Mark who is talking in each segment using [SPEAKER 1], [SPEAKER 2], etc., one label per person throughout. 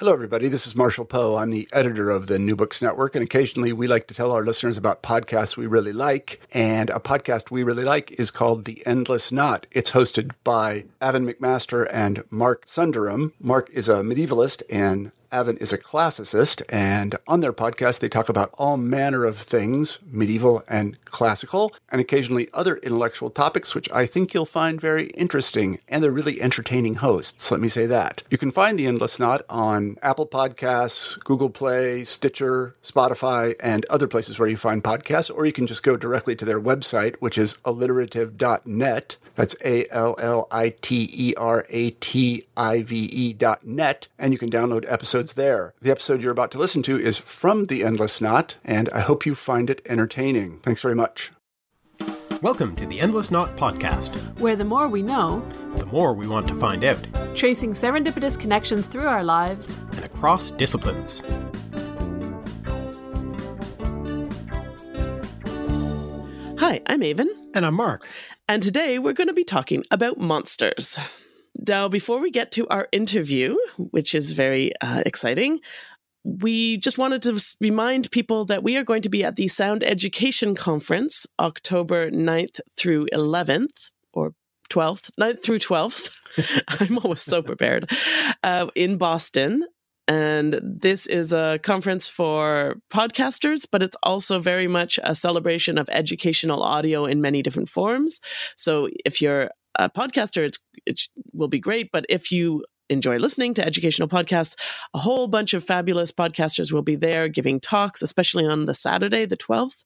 [SPEAKER 1] Hello, everybody. This is Marshall Poe. I'm the editor of the New Books Network, and occasionally we like to tell our listeners about podcasts we really like. And a podcast we really like is called The Endless Knot. It's hosted by Aven McMaster and Mark Sundaram. Mark is a medievalist and Aven is a classicist, and on their podcast, they talk about all manner of things, medieval and classical, and occasionally other intellectual topics, which I think you'll find very interesting. And they're really entertaining hosts, let me say that. You can find The Endless Knot on Apple Podcasts, Google Play, Stitcher, Spotify, and other places where you find podcasts, or you can just go directly to their website, which is alliterative.net. That's A L L I T E R A T I V E dot net, and you can download episodes there. The episode you're about to listen to is from The Endless Knot, and I hope you find it entertaining. Thanks very much.
[SPEAKER 2] Welcome to the Endless Knot podcast,
[SPEAKER 3] where the more we know,
[SPEAKER 2] the more we want to find out,
[SPEAKER 3] tracing serendipitous connections through our lives
[SPEAKER 2] and across disciplines.
[SPEAKER 4] Hi, I'm Aven.
[SPEAKER 2] And I'm Mark.
[SPEAKER 4] And today we're going to be talking about monsters. Now, before we get to our interview, which is very uh, exciting, we just wanted to remind people that we are going to be at the Sound Education Conference October 9th through 11th, or 12th, 9th through 12th. I'm always so prepared, uh, in Boston. And this is a conference for podcasters, but it's also very much a celebration of educational audio in many different forms. So if you're a podcaster, it's, it will be great. But if you enjoy listening to educational podcasts, a whole bunch of fabulous podcasters will be there giving talks, especially on the Saturday, the 12th,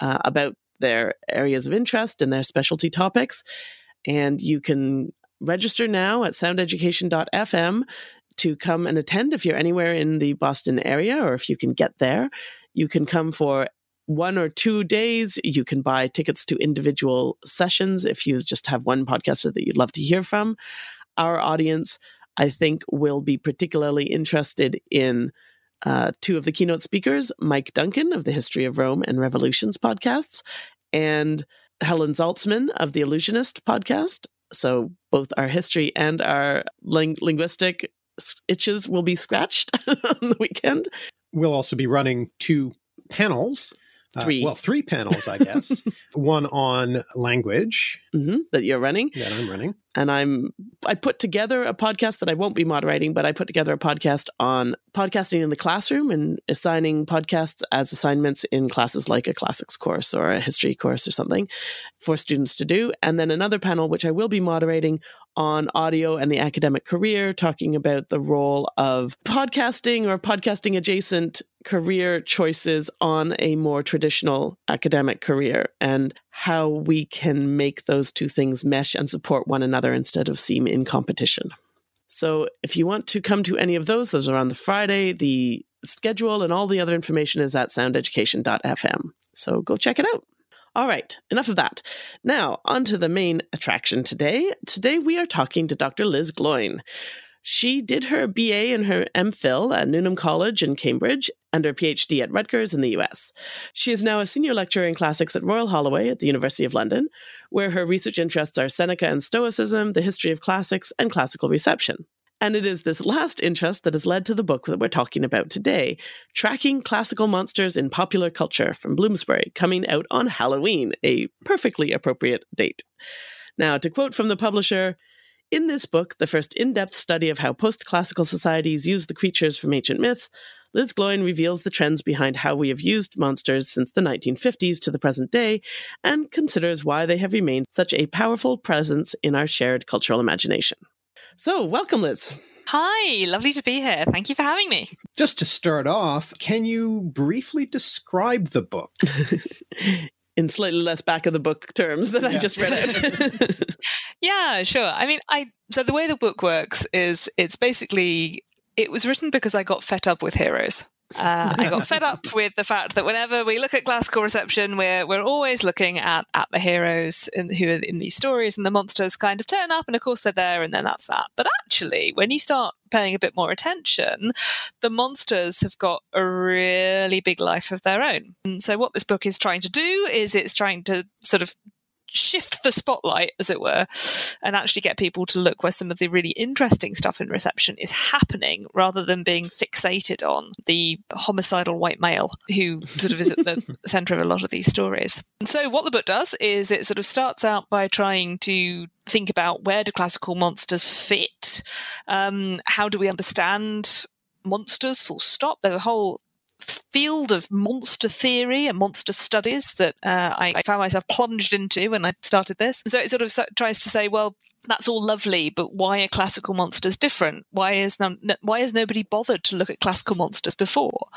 [SPEAKER 4] uh, about their areas of interest and their specialty topics. And you can register now at soundeducation.fm to come and attend if you're anywhere in the Boston area or if you can get there. You can come for one or two days. You can buy tickets to individual sessions if you just have one podcaster that you'd love to hear from. Our audience, I think, will be particularly interested in uh, two of the keynote speakers Mike Duncan of the History of Rome and Revolutions podcasts, and Helen Zaltzman of the Allusionist podcast. So both our history and our ling- linguistic itches will be scratched on the weekend.
[SPEAKER 2] We'll also be running two panels.
[SPEAKER 4] Uh, three.
[SPEAKER 2] Uh, well, three panels, I guess. One on language
[SPEAKER 4] mm-hmm, that you're running.
[SPEAKER 2] That I'm running
[SPEAKER 4] and I'm I put together a podcast that I won't be moderating, but I put together a podcast on podcasting in the classroom and assigning podcasts as assignments in classes like a classics course or a history course or something for students to do. And then another panel which I will be moderating on audio and the academic career, talking about the role of podcasting or podcasting adjacent career choices on a more traditional academic career and how we can make those two things mesh and support one another instead of seem in competition. So, if you want to come to any of those, those are on the Friday. The schedule and all the other information is at soundeducation.fm. So, go check it out. All right, enough of that. Now, on to the main attraction today. Today, we are talking to Dr. Liz Gloyn. She did her BA and her MPhil at Newnham College in Cambridge and her PhD at Rutgers in the US. She is now a senior lecturer in classics at Royal Holloway at the University of London, where her research interests are Seneca and Stoicism, the history of classics, and classical reception. And it is this last interest that has led to the book that we're talking about today Tracking Classical Monsters in Popular Culture from Bloomsbury, coming out on Halloween, a perfectly appropriate date. Now, to quote from the publisher, in this book, the first in depth study of how post classical societies use the creatures from ancient myths, Liz Gloyn reveals the trends behind how we have used monsters since the 1950s to the present day and considers why they have remained such a powerful presence in our shared cultural imagination. So, welcome, Liz.
[SPEAKER 5] Hi, lovely to be here. Thank you for having me.
[SPEAKER 2] Just to start off, can you briefly describe the book?
[SPEAKER 4] in slightly less back of the book terms than yeah. I just read out.
[SPEAKER 5] yeah, sure. I mean, I so the way the book works is it's basically it was written because I got fed up with heroes. Uh, I got fed up with the fact that whenever we look at classical reception, we're we're always looking at at the heroes in, who are in these stories, and the monsters kind of turn up, and of course they're there, and then that's that. But actually, when you start paying a bit more attention, the monsters have got a really big life of their own. And so, what this book is trying to do is it's trying to sort of shift the spotlight, as it were, and actually get people to look where some of the really interesting stuff in reception is happening rather than being fixated on the homicidal white male who sort of is at the center of a lot of these stories. And so, what the book does is it sort of starts out by trying to think about where do classical monsters fit? Um, how do we understand monsters full stop there's a whole field of monster theory and monster studies that uh, I, I, found myself plunged into when I started this. so it sort of tries to say, well, that's all lovely, but why are classical monsters different? Why is why has nobody bothered to look at classical monsters before?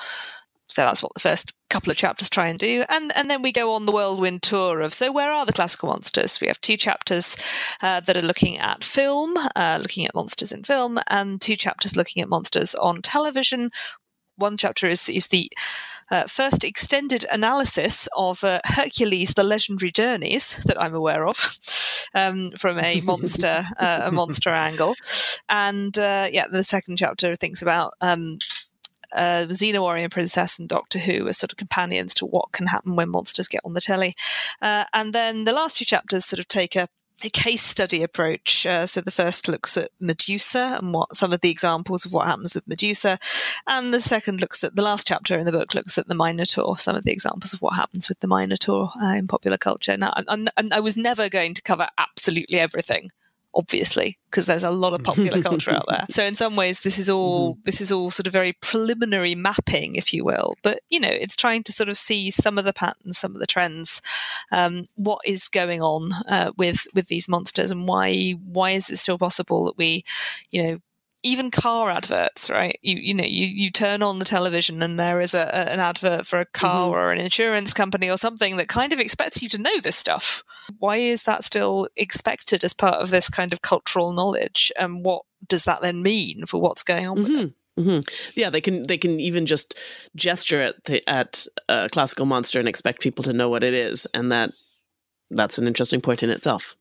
[SPEAKER 5] So that's what the first couple of chapters try and do, and and then we go on the whirlwind tour of so where are the classical monsters? We have two chapters uh, that are looking at film, uh, looking at monsters in film, and two chapters looking at monsters on television one chapter is is the uh, first extended analysis of uh, Hercules: The Legendary Journeys that I'm aware of um, from a monster uh, a monster angle, and uh, yeah, the second chapter thinks about. Um, uh, Xena Warrior Princess and Doctor Who as sort of companions to what can happen when monsters get on the telly. Uh, and then the last two chapters sort of take a a case study approach. Uh, so the first looks at Medusa and what some of the examples of what happens with Medusa, and the second looks at the last chapter in the book looks at the Minotaur, some of the examples of what happens with the Minotaur uh, in popular culture. Now, I, I was never going to cover absolutely everything obviously because there's a lot of popular culture out there so in some ways this is all mm-hmm. this is all sort of very preliminary mapping if you will but you know it's trying to sort of see some of the patterns some of the trends um, what is going on uh, with with these monsters and why why is it still possible that we you know even car adverts, right? You you know you you turn on the television and there is a, a an advert for a car mm-hmm. or an insurance company or something that kind of expects you to know this stuff. Why is that still expected as part of this kind of cultural knowledge? And what does that then mean for what's going on mm-hmm. with it?
[SPEAKER 4] Mm-hmm. Yeah, they can they can even just gesture at the, at a classical monster and expect people to know what it is, and that that's an interesting point in itself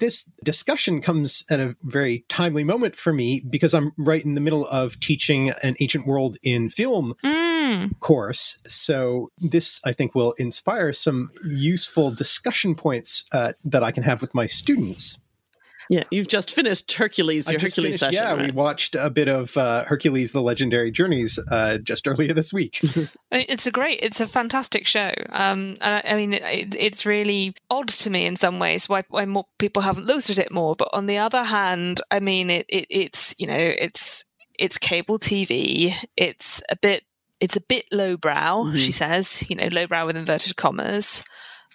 [SPEAKER 2] this discussion comes at a very timely moment for me because I'm right in the middle of teaching an ancient world in film mm. course. So this, I think, will inspire some useful discussion points uh, that I can have with my students.
[SPEAKER 4] Yeah, you've just finished Hercules, your Hercules
[SPEAKER 2] finished,
[SPEAKER 4] session.
[SPEAKER 2] Yeah,
[SPEAKER 4] right?
[SPEAKER 2] we watched a bit of uh, Hercules: The Legendary Journeys uh, just earlier this week.
[SPEAKER 5] it's a great, it's a fantastic show. Um, I, I mean, it, it's really odd to me in some ways why, why more people haven't looked at it more. But on the other hand, I mean, it, it it's you know, it's it's cable TV. It's a bit it's a bit lowbrow. Mm-hmm. She says, you know, lowbrow with inverted commas.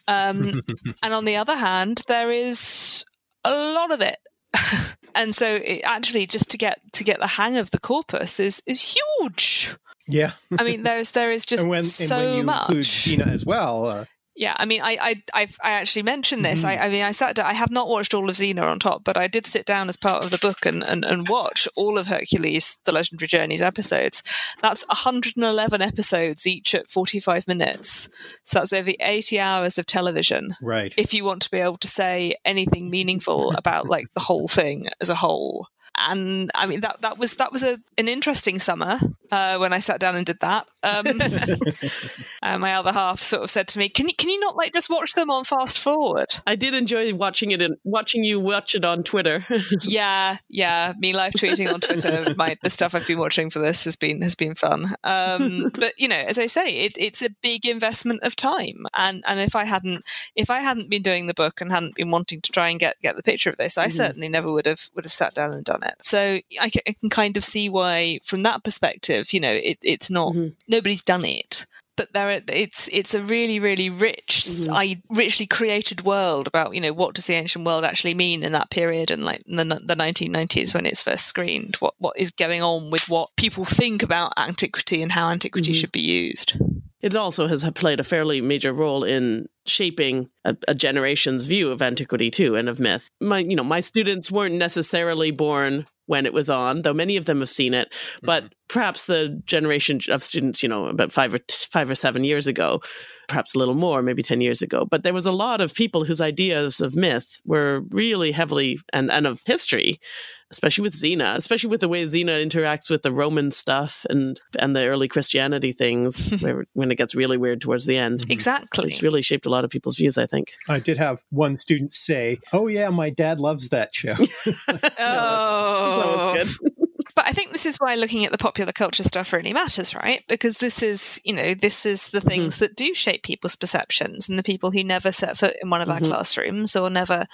[SPEAKER 5] Um, and on the other hand, there is a lot of it. and so it actually just to get to get the hang of the corpus is is huge.
[SPEAKER 2] Yeah.
[SPEAKER 5] I mean there's there is just and when, so and when you much. include
[SPEAKER 2] Xena as well. Uh,
[SPEAKER 5] yeah, I mean, I I I've, i actually mentioned this. Mm-hmm. I, I, mean, I sat. Down, I have not watched all of Xena on top, but I did sit down as part of the book and, and, and watch all of Hercules: The Legendary Journeys episodes. That's 111 episodes, each at 45 minutes. So that's over 80 hours of television.
[SPEAKER 2] Right.
[SPEAKER 5] If you want to be able to say anything meaningful about like the whole thing as a whole, and I mean that that was that was a, an interesting summer uh, when I sat down and did that. Um, uh, my other half sort of said to me, "Can you can you not like just watch them on fast forward?"
[SPEAKER 4] I did enjoy watching it and watching you watch it on Twitter.
[SPEAKER 5] yeah, yeah, me live tweeting on Twitter. My the stuff I've been watching for this has been has been fun. Um, but you know, as I say, it, it's a big investment of time, and and if I hadn't if I hadn't been doing the book and hadn't been wanting to try and get get the picture of this, I mm-hmm. certainly never would have would have sat down and done it. So I can, I can kind of see why, from that perspective, you know, it, it's not mm-hmm. nobody's done it but there are, it's it's a really really rich mm-hmm. I richly created world about you know what does the ancient world actually mean in that period and like the, the 1990s when it's first screened what what is going on with what people think about antiquity and how antiquity mm-hmm. should be used
[SPEAKER 4] it also has played a fairly major role in shaping a, a, generation's view of antiquity too and of myth. My, you know, my students weren't necessarily born when it was on, though many of them have seen it. But mm-hmm. perhaps the generation of students, you know, about five or five or seven years ago, perhaps a little more, maybe 10 years ago. But there was a lot of people whose ideas of myth were really heavily and, and of history especially with Xena, especially with the way Xena interacts with the Roman stuff and and the early Christianity things, where, when it gets really weird towards the end.
[SPEAKER 5] Exactly,
[SPEAKER 4] it's really shaped a lot of people's views. I think.
[SPEAKER 2] I did have one student say, "Oh yeah, my dad loves that show."
[SPEAKER 5] oh, no, but I think this is why looking at the popular culture stuff really matters, right? Because this is, you know, this is the things mm-hmm. that do shape people's perceptions and the people who never set foot in one of mm-hmm. our classrooms or never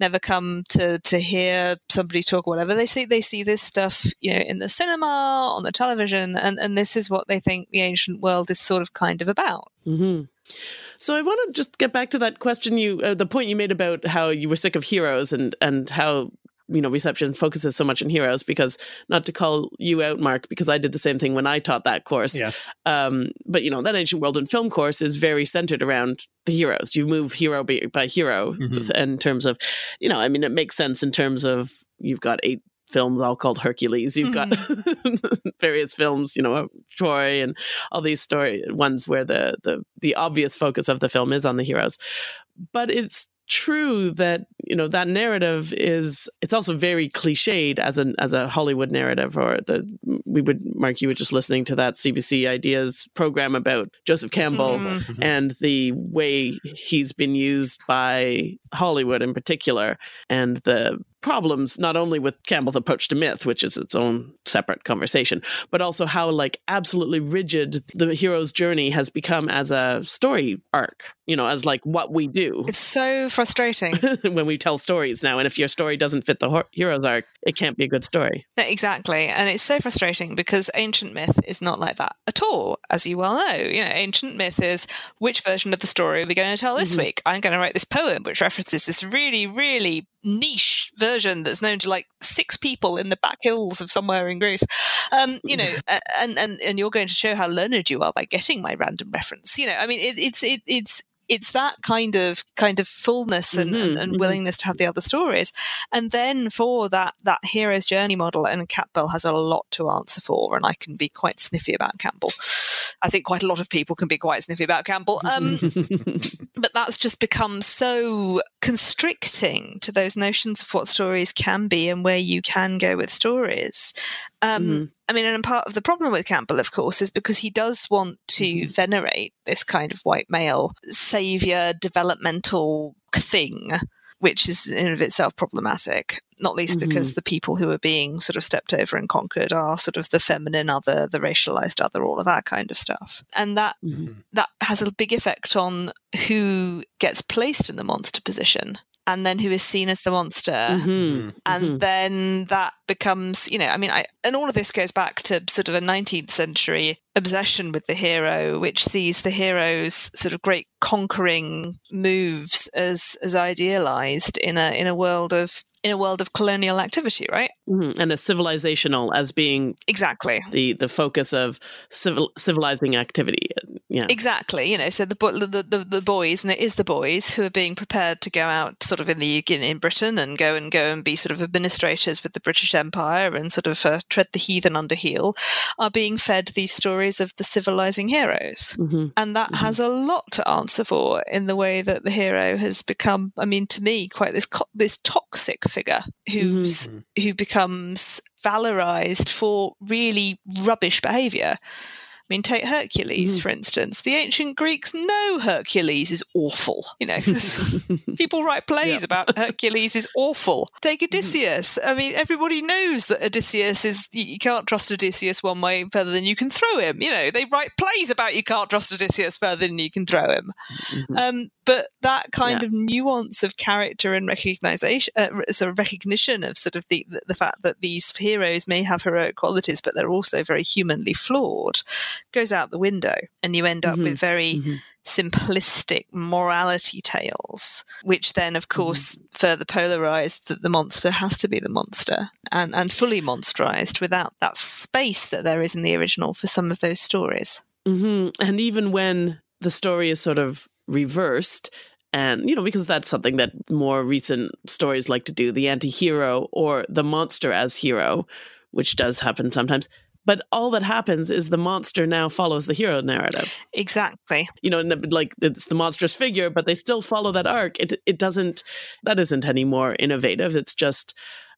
[SPEAKER 5] never come to to hear somebody talk or whatever. They see they see this stuff, you know, in the cinema, on the television, and, and this is what they think the ancient world is sort of kind of about.
[SPEAKER 4] Mm-hmm. So I want to just get back to that question you, uh, the point you made about how you were sick of heroes and and how you know reception focuses so much on heroes because not to call you out mark because i did the same thing when i taught that course
[SPEAKER 2] yeah.
[SPEAKER 4] um, but you know that ancient world and film course is very centered around the heroes you move hero by, by hero mm-hmm. in terms of you know i mean it makes sense in terms of you've got eight films all called hercules you've got mm-hmm. various films you know troy and all these story ones where the the the obvious focus of the film is on the heroes but it's true that you know that narrative is it's also very cliched as an as a Hollywood narrative or the we would Mark you were just listening to that CBC Ideas program about Joseph Campbell mm-hmm. and the way he's been used by Hollywood in particular and the problems not only with Campbell's approach to myth, which is its own separate conversation, but also how like absolutely rigid the hero's journey has become as a story arc, you know, as like what we do.
[SPEAKER 5] It's so frustrating
[SPEAKER 4] when we tell stories now. And if your story doesn't fit the hero's arc, it can't be a good story.
[SPEAKER 5] Exactly. And it's so frustrating because ancient myth is not like that at all, as you well know. You know, ancient myth is which version of the story are we going to tell this mm-hmm. week? I'm going to write this poem which references this really, really niche version that's known to like six people in the back hills of somewhere in Greece. Um, you know, and, and and you're going to show how learned you are by getting my random reference. You know, I mean, it, it's it, it's it's that kind of kind of fullness and, mm-hmm, and, and mm-hmm. willingness to have the other stories and then for that that hero's journey model and campbell has a lot to answer for and i can be quite sniffy about campbell I think quite a lot of people can be quite sniffy about Campbell. Um, but that's just become so constricting to those notions of what stories can be and where you can go with stories. Um, mm-hmm. I mean, and part of the problem with Campbell, of course, is because he does want to mm-hmm. venerate this kind of white male savior developmental thing which is in of itself problematic. Not least mm-hmm. because the people who are being sort of stepped over and conquered are sort of the feminine other, the racialized other, all of that kind of stuff, and that mm-hmm. that has a big effect on who gets placed in the monster position and then who is seen as the monster. Mm-hmm. And mm-hmm. then that becomes, you know, I mean, I, and all of this goes back to sort of a 19th century obsession with the hero, which sees the hero's sort of great conquering moves as, as idealized in a, in a world of in a world of colonial activity, right?
[SPEAKER 4] Mm-hmm. And a civilizational as being
[SPEAKER 5] exactly
[SPEAKER 4] the the focus of civil civilizing activity. Yeah,
[SPEAKER 5] exactly. You know, so the, the the the boys, and it is the boys who are being prepared to go out, sort of in the UK, in Britain, and go and go and be sort of administrators with the British Empire, and sort of uh, tread the heathen under heel, are being fed these stories of the civilizing heroes, mm-hmm. and that mm-hmm. has a lot to answer for in the way that the hero has become. I mean, to me, quite this this toxic figure who's mm-hmm. who becomes valorized for really rubbish behavior. I mean, take Hercules, mm. for instance. The ancient Greeks know Hercules is awful. You know, people write plays about Hercules is awful. Take mm-hmm. Odysseus. I mean, everybody knows that Odysseus is, you can't trust Odysseus one way further than you can throw him. You know, they write plays about you can't trust Odysseus further than you can throw him. Mm-hmm. Um, but that kind yeah. of nuance of character and recognition, uh, sort of recognition of sort of the, the fact that these heroes may have heroic qualities, but they're also very humanly flawed goes out the window and you end up mm-hmm. with very mm-hmm. simplistic morality tales, which then, of mm-hmm. course, mm-hmm. further polarized that the monster has to be the monster and, and fully monsterized without that space that there is in the original for some of those stories.
[SPEAKER 4] Mm-hmm. And even when the story is sort of reversed. And you know because that's something that more recent stories like to do the anti-hero or the monster as hero which does happen sometimes. But all that happens is the monster now follows the hero narrative.
[SPEAKER 5] Exactly.
[SPEAKER 4] You know like it's the monstrous figure but they still follow that arc. It it doesn't that isn't any more innovative. It's just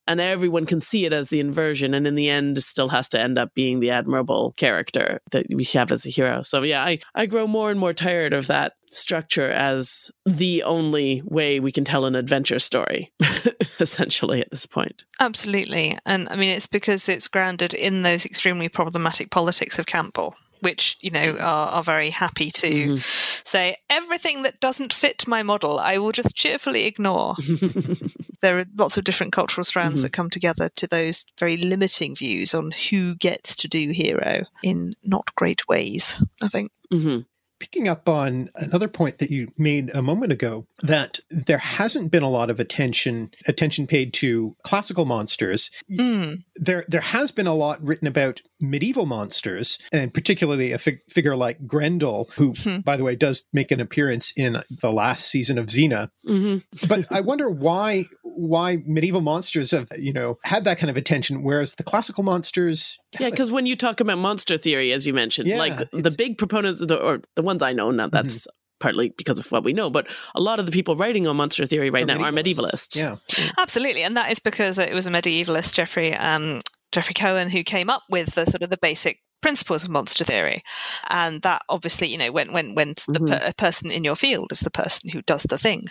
[SPEAKER 4] and everyone can see it as the inversion and in the end still has to end up being the admirable character that we have as a hero. So yeah i, I grow more and more tired of that structure as the only way we can tell an adventure story essentially at this point.
[SPEAKER 5] Absolutely. And i mean it's because it's grounded in those extremely problematic politics of campbell which you know are, are very happy to mm-hmm. say everything that doesn't fit my model i will just cheerfully ignore there are lots of different cultural strands mm-hmm. that come together to those very limiting views on who gets to do hero in not great ways i think
[SPEAKER 2] mm-hmm picking up on another point that you made a moment ago that there hasn't been a lot of attention attention paid to classical monsters mm. there there has been a lot written about medieval monsters and particularly a fig- figure like Grendel who mm. by the way does make an appearance in the last season of Xena mm-hmm. but I wonder why why medieval monsters have you know had that kind of attention whereas the classical monsters
[SPEAKER 4] yeah because when you talk about monster theory as you mentioned yeah, like the big proponents the, or the ones I know. Now that's mm-hmm. partly because of what we know, but a lot of the people writing on monster theory right are now medievalists.
[SPEAKER 2] are medievalists.
[SPEAKER 5] Yeah, absolutely, and that is because it was a medievalist, Jeffrey um, Jeffrey Cohen, who came up with the sort of the basic principles of monster theory. And that obviously you know when when when mm-hmm. the per- person in your field is the person who does the thing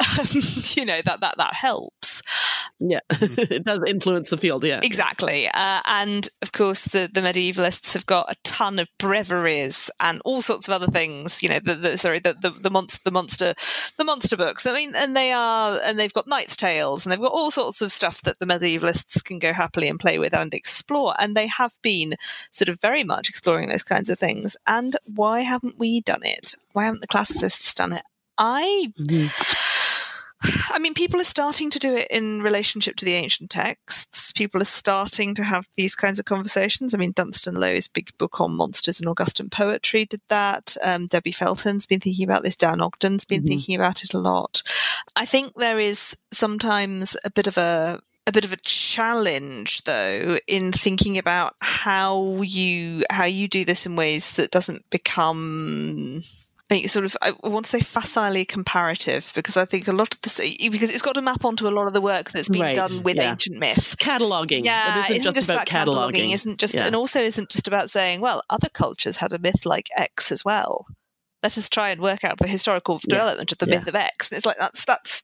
[SPEAKER 5] you know that that that helps.
[SPEAKER 4] Yeah. It does influence the field yeah.
[SPEAKER 5] Exactly. Uh, and of course the the medievalists have got a ton of breviaries and all sorts of other things you know the, the sorry the, the the monster the monster the monster books. I mean and they are and they've got knight's tales and they've got all sorts of stuff that the medievalists can go happily and play with and explore. And they have been sort of very much exploring those kinds of things. And why haven't we done it? Why haven't the classicists done it? I. Mm-hmm. I mean, people are starting to do it in relationship to the ancient texts. People are starting to have these kinds of conversations. I mean, Dunstan Lowe's big book on monsters and Augustan poetry did that. Um, Debbie Felton's been thinking about this. Dan Ogden's been mm-hmm. thinking about it a lot. I think there is sometimes a bit of a a bit of a challenge though in thinking about how you how you do this in ways that doesn't become sort of I want to say facilely comparative because I think a lot of this because it's got to map onto a lot of the work that's been right, done with yeah. ancient myth.
[SPEAKER 4] Cataloging.
[SPEAKER 5] Yeah
[SPEAKER 4] it isn't,
[SPEAKER 5] isn't
[SPEAKER 4] just, just, about, cataloging.
[SPEAKER 5] isn't just yeah. and also isn't just about saying well other cultures had a myth like X as well let us try and work out the historical yeah. development of the yeah. myth of X. And it's like that's that's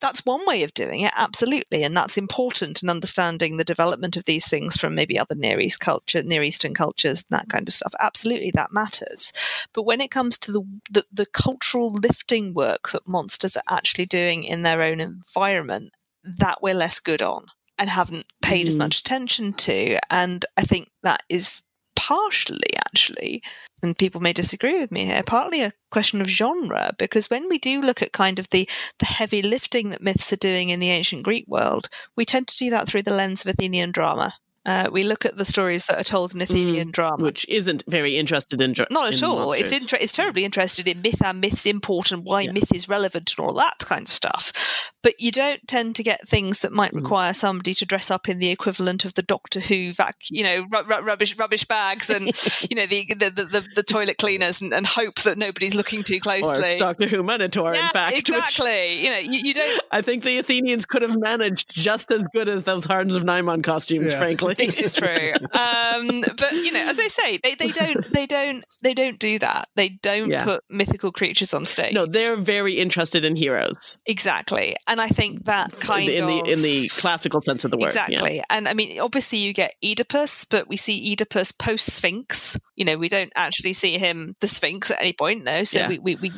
[SPEAKER 5] that's one way of doing it, absolutely, and that's important in understanding the development of these things from maybe other Near East culture, Near Eastern cultures, and that kind of stuff. Absolutely, that matters. But when it comes to the the, the cultural lifting work that monsters are actually doing in their own environment, that we're less good on and haven't paid mm. as much attention to. And I think that is partially actually, and people may disagree with me here, partly a question of genre, because when we do look at kind of the, the heavy lifting that myths are doing in the ancient Greek world, we tend to do that through the lens of Athenian drama. Uh, we look at the stories that are told in Athenian mm, drama,
[SPEAKER 4] which isn't very interested in dra-
[SPEAKER 5] not at
[SPEAKER 4] in
[SPEAKER 5] all.
[SPEAKER 4] Monsters.
[SPEAKER 5] It's inter- it's terribly interested in myth and myth's import and why yeah. myth is relevant and all that kind of stuff. But you don't tend to get things that might mm. require mm. somebody to dress up in the equivalent of the Doctor Who, vac- you know, rubbish rubbish bags and you know the the, the, the toilet cleaners and, and, hope that nobody's looking too closely.
[SPEAKER 4] Or Doctor Who Minotaur,
[SPEAKER 5] yeah,
[SPEAKER 4] in fact.
[SPEAKER 5] Exactly. Which, you know, you, you, don't.
[SPEAKER 4] I think the Athenians could have managed just as good as those Horns of Nimon costumes. Yeah. Frankly,
[SPEAKER 5] this is true. um, but you know, as I say, they, they don't they don't they don't do that. They don't yeah. put mythical creatures on stage.
[SPEAKER 4] No, they're very interested in heroes.
[SPEAKER 5] Exactly, and I think that kind
[SPEAKER 4] in,
[SPEAKER 5] in
[SPEAKER 4] the in the classical sense of the word.
[SPEAKER 5] Exactly,
[SPEAKER 4] yeah.
[SPEAKER 5] and I mean, obviously, you get Oedipus, but we see Oedipus post Sphinx. You know, we don't actually see him the Sphinx at any point, no. So yeah. we, we we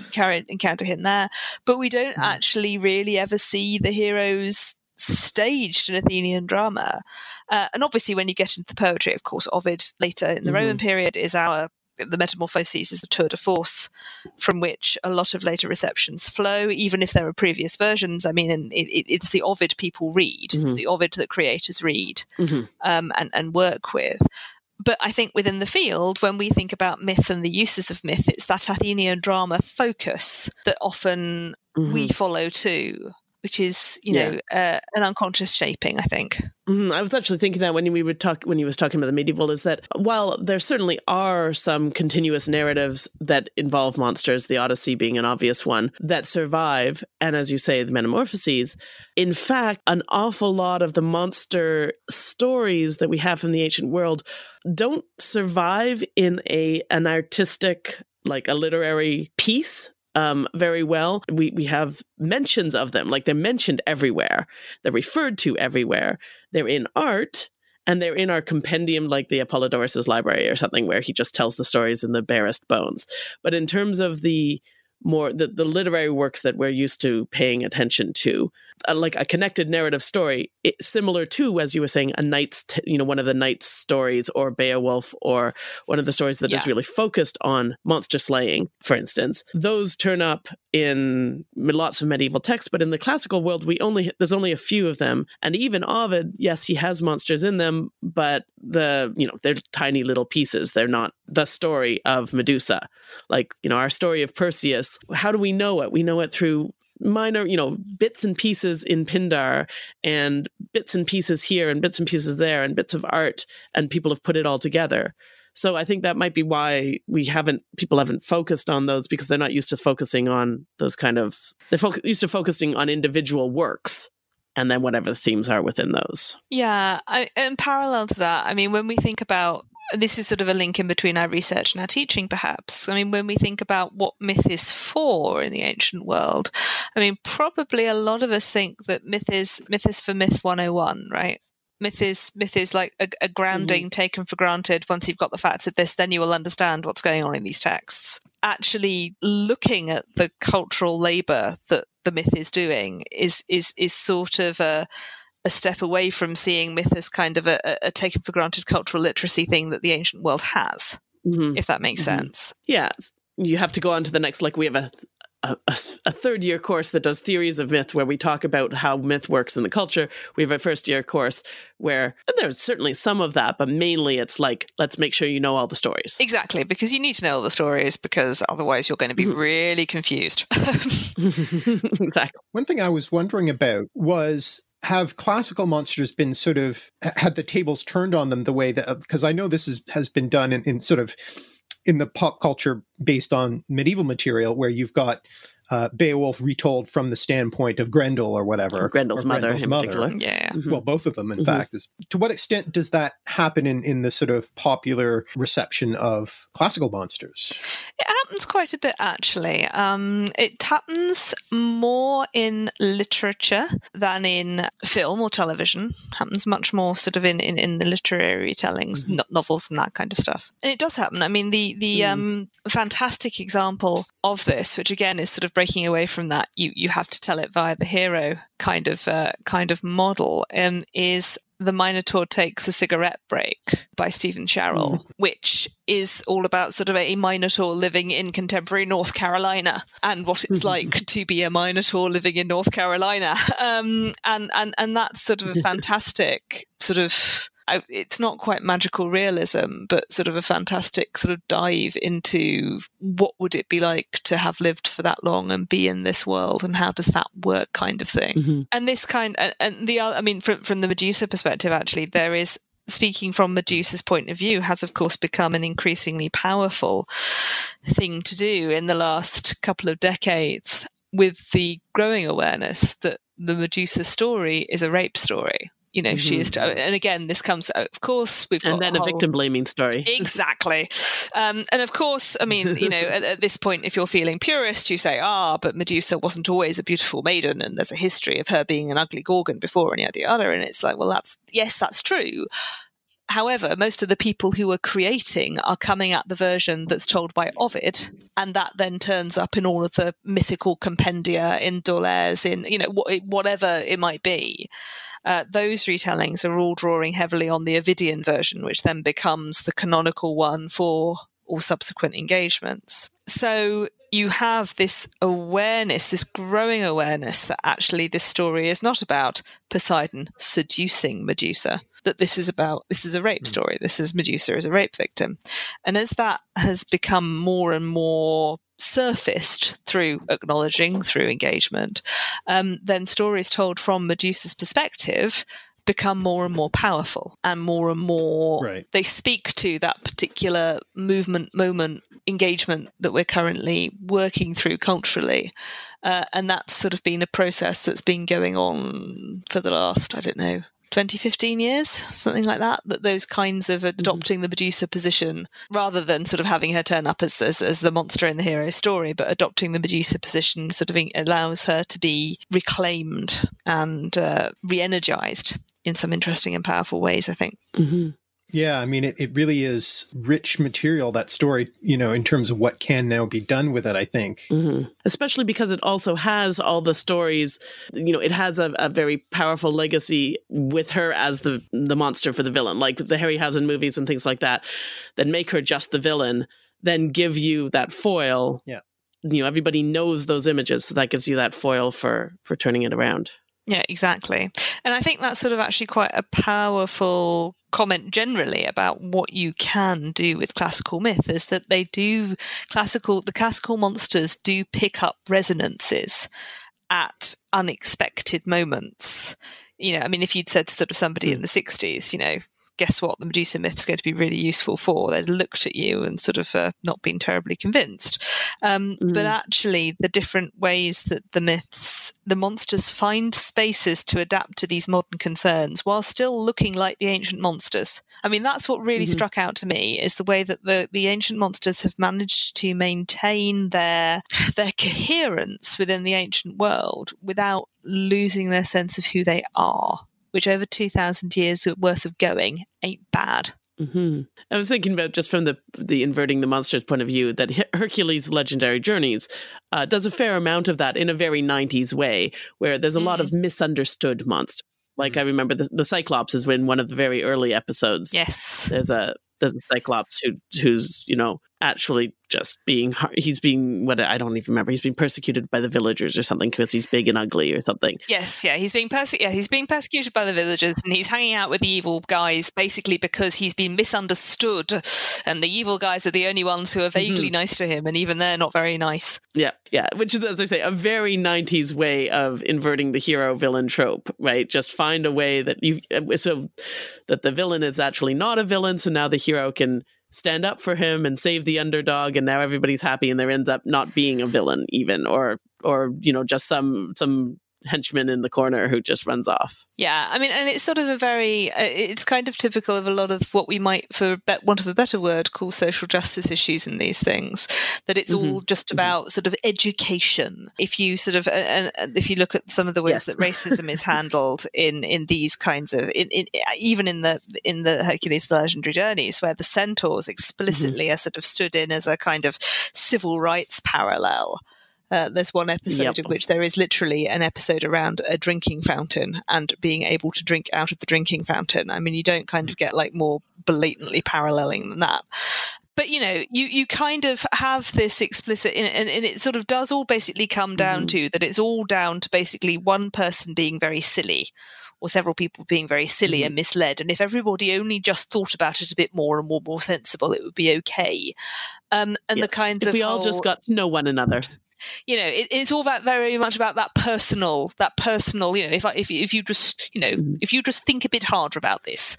[SPEAKER 5] encounter him there, but we don't mm. actually really ever see the heroes staged in Athenian drama. Uh, and obviously, when you get into the poetry, of course, Ovid later in the mm-hmm. Roman period is our the Metamorphoses is the tour de force from which a lot of later receptions flow, even if there are previous versions. I mean, it, it, it's the Ovid people read, mm-hmm. it's the Ovid that creators read mm-hmm. um, and, and work with. But I think within the field, when we think about myth and the uses of myth, it's that Athenian drama focus that often we follow too, which is you
[SPEAKER 4] Yeah.
[SPEAKER 5] know uh, an unconscious shaping. I think.
[SPEAKER 4] Mhm. I was actually thinking that when we would talk when he was talking about the medieval is that while there certainly are some continuous narratives that involve monsters, the Odyssey being an obvious one, that survive, and as you say, the Metamorphoses, in fact, an awful lot of the monster stories that we have from the ancient world don't survive in a an artistic like a literary piece um, very well. We we have mentions of them, like they're mentioned everywhere. They're referred to everywhere. They're in art and they're in our compendium like the Apollodorus's library or something where he just tells the stories in the barest bones. But in terms of the more the, the literary works that we're used to paying attention to uh, like a connected narrative story it, similar to as you were saying a knight's t- you know one of the knight's stories or beowulf or one of the stories that is
[SPEAKER 5] Yeah.
[SPEAKER 4] really focused on monster slaying for instance those turn up in lots of medieval texts but in the classical world we only there's only a few of them. And even ovid yes he has monsters in them but the you know they're tiny little pieces. They're not the story of medusa. Like you know our story of perseus how do we know it? We know it through minor you know bits and pieces in pindar and bits and pieces here and bits and pieces there and bits of art and people have put it all together so i think that might be why we haven't people haven't focused on those because they're not used to focusing on those kind of they're fo- used to focusing on individual works and then whatever the themes are within those
[SPEAKER 5] Yeah, I, and parallel to that, I mean, when we think about this is sort of a link in between our research and our teaching, perhaps. I mean, when we think about what myth is for in the ancient world, I mean, probably a lot of us think that myth is myth is for myth 101, right? Myth is myth is like a, a grounding taken for granted. Once you've got the facts of this, then you will understand what's going on in these texts. Actually, looking at the cultural labour that the myth is doing is is is sort of a a step away from seeing myth as kind of a, a- taken for granted cultural literacy thing that the ancient world has,
[SPEAKER 4] Mhm.
[SPEAKER 5] if that makes
[SPEAKER 4] Mhm.
[SPEAKER 5] sense.
[SPEAKER 4] yeah you have to go on to the next like we have a a, a s- a third year course that does theories of myth where we talk about how myth works in the culture. We have a first year course where there's certainly some of that but mainly it's like let's make sure you know all the stories.
[SPEAKER 5] Exactly, because you need to know all the stories because otherwise you're going to be mm-hmm. really confused.
[SPEAKER 4] exactly.
[SPEAKER 2] One thing I was wondering about was have classical monsters been sort of had the tables turned on them the way that because I know this is, has been done in, in sort of in the pop culture based on medieval material where you've got uh, Beowulf retold from the standpoint of Grendel or whatever.
[SPEAKER 4] Or Grendel's
[SPEAKER 2] or
[SPEAKER 4] mother in particular.
[SPEAKER 5] yeah.
[SPEAKER 4] Mhm.
[SPEAKER 2] Well, both of them, in
[SPEAKER 4] Mhm.
[SPEAKER 2] fact. Is, to what extent does that happen in, in the sort of popular reception of classical monsters?
[SPEAKER 5] It happens quite a bit, actually. Um, it happens more in literature than in film or television. Happens much more sort of in, in, in the literary tellings, no- novels and that kind of stuff. And it does happen. I mean, the the
[SPEAKER 4] Mm.
[SPEAKER 5] um, fantastic example of this, which again is sort of breaking away from that, you you have to tell it via the hero kind of uh, kind of model, um, is the Minotaur takes a cigarette break by Steven Sherrill, which is all about sort of a Minotaur living in contemporary North Carolina and what it's like to be a Minotaur living in North Carolina. Um, and, and, and that's sort of a fantastic sort of. I- It's not quite magical realism, but sort of a fantastic sort of dive into what would it be like to have lived for that long and be in this world, and how does that work, kind of thing
[SPEAKER 4] Mhm.
[SPEAKER 5] and this kind and, and the other- i mean from, from the medusa perspective actually there is speaking from medusa's point of view has of course become an increasingly powerful thing to do in the last couple of decades with the growing awareness that the medusa story is a rape story you know she is and again this comes of course we've got
[SPEAKER 4] and then a
[SPEAKER 5] whole-
[SPEAKER 4] victim blaming story
[SPEAKER 5] Exactly. Um, and of course, I mean, you know, at, at this point, if you're feeling purist, you say, ah, but Medusa wasn't always a beautiful maiden, and there's a history of her being an ugly gorgon before, and yada yada. And it's like, well, that's, yes, that's true. However, most of the people who are creating are coming at the version that's told by Ovid, and that then turns up in all of the mythical compendia, in D'Aulaires, in you know wh- whatever it might be. Uh, those retellings are all drawing heavily on the Ovidian version, which then becomes the canonical one for all subsequent engagements. So you have this awareness, this growing awareness that actually this story is not about Poseidon seducing Medusa, that this is about this is a rape story. This is Medusa as a rape victim. And as that has become more and more surfaced through acknowledging, through engagement, um, then stories told from Medusa's perspective become more and more powerful and more and more
[SPEAKER 2] Right.
[SPEAKER 5] they speak to that particular movement moment engagement that we're currently working through culturally uh, and that's sort of been a process that's been going on for the last i don't know 20 15 years something like that that those kinds of adopting the medusa position rather than sort of having her turn up as, as, as the monster in the hero story but adopting the medusa position sort of allows her to be reclaimed and uh, re-energized in some interesting and powerful ways i think.
[SPEAKER 4] Hmm
[SPEAKER 2] Yeah, I mean, it, it really is rich material, that story, you know, in terms of what can now be done with it, I think.
[SPEAKER 4] hmm Especially because it also has all the stories. You know, it has a, a very powerful legacy with her as the the monster for the villain, like the Harryhausen movies and things like that, that make her just the villain, then give you that foil.
[SPEAKER 2] Yeah.
[SPEAKER 4] You know, everybody knows those images, so that gives you that foil for for turning it around.
[SPEAKER 5] Yeah, exactly. And I think that's sort of actually quite a powerful comment generally about what you can do with classical myth is that they do classical the classical monsters do pick up resonances at unexpected moments. You know, I mean if you'd said to sort of somebody in hmm. the 60s, you know, guess what the Medusa myth is going to be really useful for. They'd looked at you and sort of uh, not been terribly convinced. Um, But
[SPEAKER 4] Mm.
[SPEAKER 5] actually, the different ways that the myths, the monsters find spaces to adapt to these modern concerns while still looking like the ancient monsters. I mean, that's what really
[SPEAKER 4] Mhm.
[SPEAKER 5] struck out to me is the way that the, the ancient monsters have managed to maintain their their coherence within the ancient world without losing their sense of who they are which over 2000 years worth of going ain't bad.
[SPEAKER 4] hmm I was thinking about just from the the inverting the monsters point of view that Hercules' Legendary Journeys uh, does a fair amount of that in a very '90s way, where there's a lot of misunderstood monsters. Like I remember the, the Cyclops is in one of the very early episodes.
[SPEAKER 5] Yes.
[SPEAKER 4] there's a there's a Cyclops who who's you know actually just being he's being what I don't even remember he's being persecuted by the villagers or something because he's big and ugly or something.
[SPEAKER 5] Yes, yeah, he's being perse- yeah, he's being persecuted by the villagers and he's hanging out with the evil guys basically because he's been misunderstood and the evil guys are the only ones who are mm-hmm. vaguely nice to him and even they're not very nice.
[SPEAKER 4] Yeah, yeah, which is as I say a very '90s way of inverting the hero villain trope, right? Just find a way that you uh, so that the villain is actually not a villain, so now the hero can stand up for him and save the underdog, and now everybody's happy, and there ends up not being a villain even, or or you know just some some henchman in the corner who just runs off.
[SPEAKER 5] Yeah, I mean, and it's sort of a very, uh, it's kind of typical of a lot of what we might, for be- want of a better word, call social justice issues in these things. That it's all just about sort of education. If you sort of, uh, uh, uh, if you look at some of the ways
[SPEAKER 4] Yes.
[SPEAKER 5] that racism is handled in in these kinds of, in, in even in the in the Hercules: The Legendary Journeys, where the centaurs explicitly are sort of stood in as a kind of civil rights parallel. Uh, there's one episode
[SPEAKER 4] Yep.
[SPEAKER 5] in which there is literally an episode around a drinking fountain and being able to drink out of the drinking fountain. I mean, you don't kind of get like more blatantly paralleling than that. But you know, you you kind of have this explicit, and, and, it sort of does all basically come down to that. It's all down to basically one person being very silly, or several people being very silly and misled. And if everybody only just thought about it a bit more and were more sensible, it would be okay. Um, and
[SPEAKER 4] Yes.
[SPEAKER 5] the kinds
[SPEAKER 4] if
[SPEAKER 5] of
[SPEAKER 4] we all just got to know one another.
[SPEAKER 5] You know, it, it's all about very much about that personal, that personal. You know, if I, if you- if you just you know mm-hmm. if you just think a bit harder about this,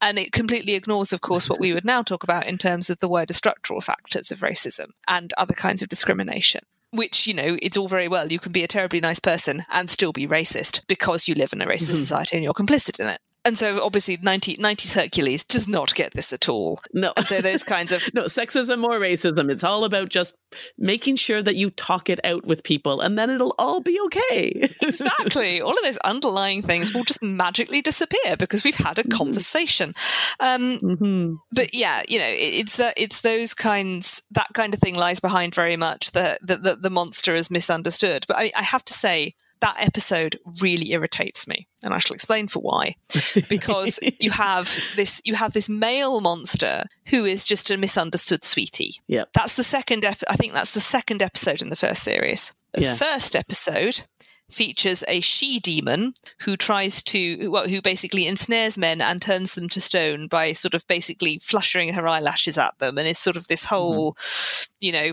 [SPEAKER 5] and it completely ignores, of course, what we would now talk about in terms of the wider structural factors of racism and other kinds of discrimination. Which you know, it's all very well. You can be a terribly nice person and still be racist because you live in a racist mm-hmm. society and you're complicit in it. And so, obviously, 90, 90s Hercules does not get this at all.
[SPEAKER 4] No.
[SPEAKER 5] And so, those kinds of
[SPEAKER 4] no sexism or racism. It's all about just making sure that you talk it out with people, and then it'll all be okay.
[SPEAKER 5] exactly all of those underlying things will just magically disappear because we've had a conversation um,
[SPEAKER 4] hmm
[SPEAKER 5] but yeah you know it, it's that it's those kinds that kind of thing lies behind very much the the, the, the monster is misunderstood but I, I have to say that episode really irritates me and i shall explain for why because you have this you have this male monster who is just a misunderstood sweetie
[SPEAKER 4] Yep.
[SPEAKER 5] that's the second ep- i think that's the second episode in the first series the
[SPEAKER 4] Yeah.
[SPEAKER 5] first episode features a she demon who tries to, well, who basically ensnares men and turns them to stone by sort of basically flushing her eyelashes at them, and is sort of this whole, mm-hmm. you know,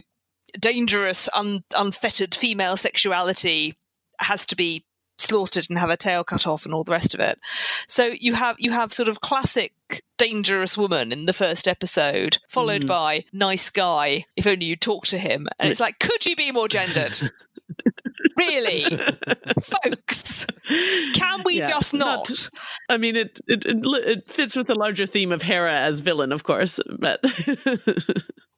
[SPEAKER 5] dangerous, un- unfettered female sexuality has to be slaughtered and have a tail cut off and all the rest of it. So you have you have sort of classic dangerous woman in the first episode, followed mm. by nice guy. If only you talk to him, and it's like, could you be more gendered? really, folks? Can we yeah, just not? not?
[SPEAKER 4] I mean, it, it it fits with the larger theme of Hera as villain, of course, but.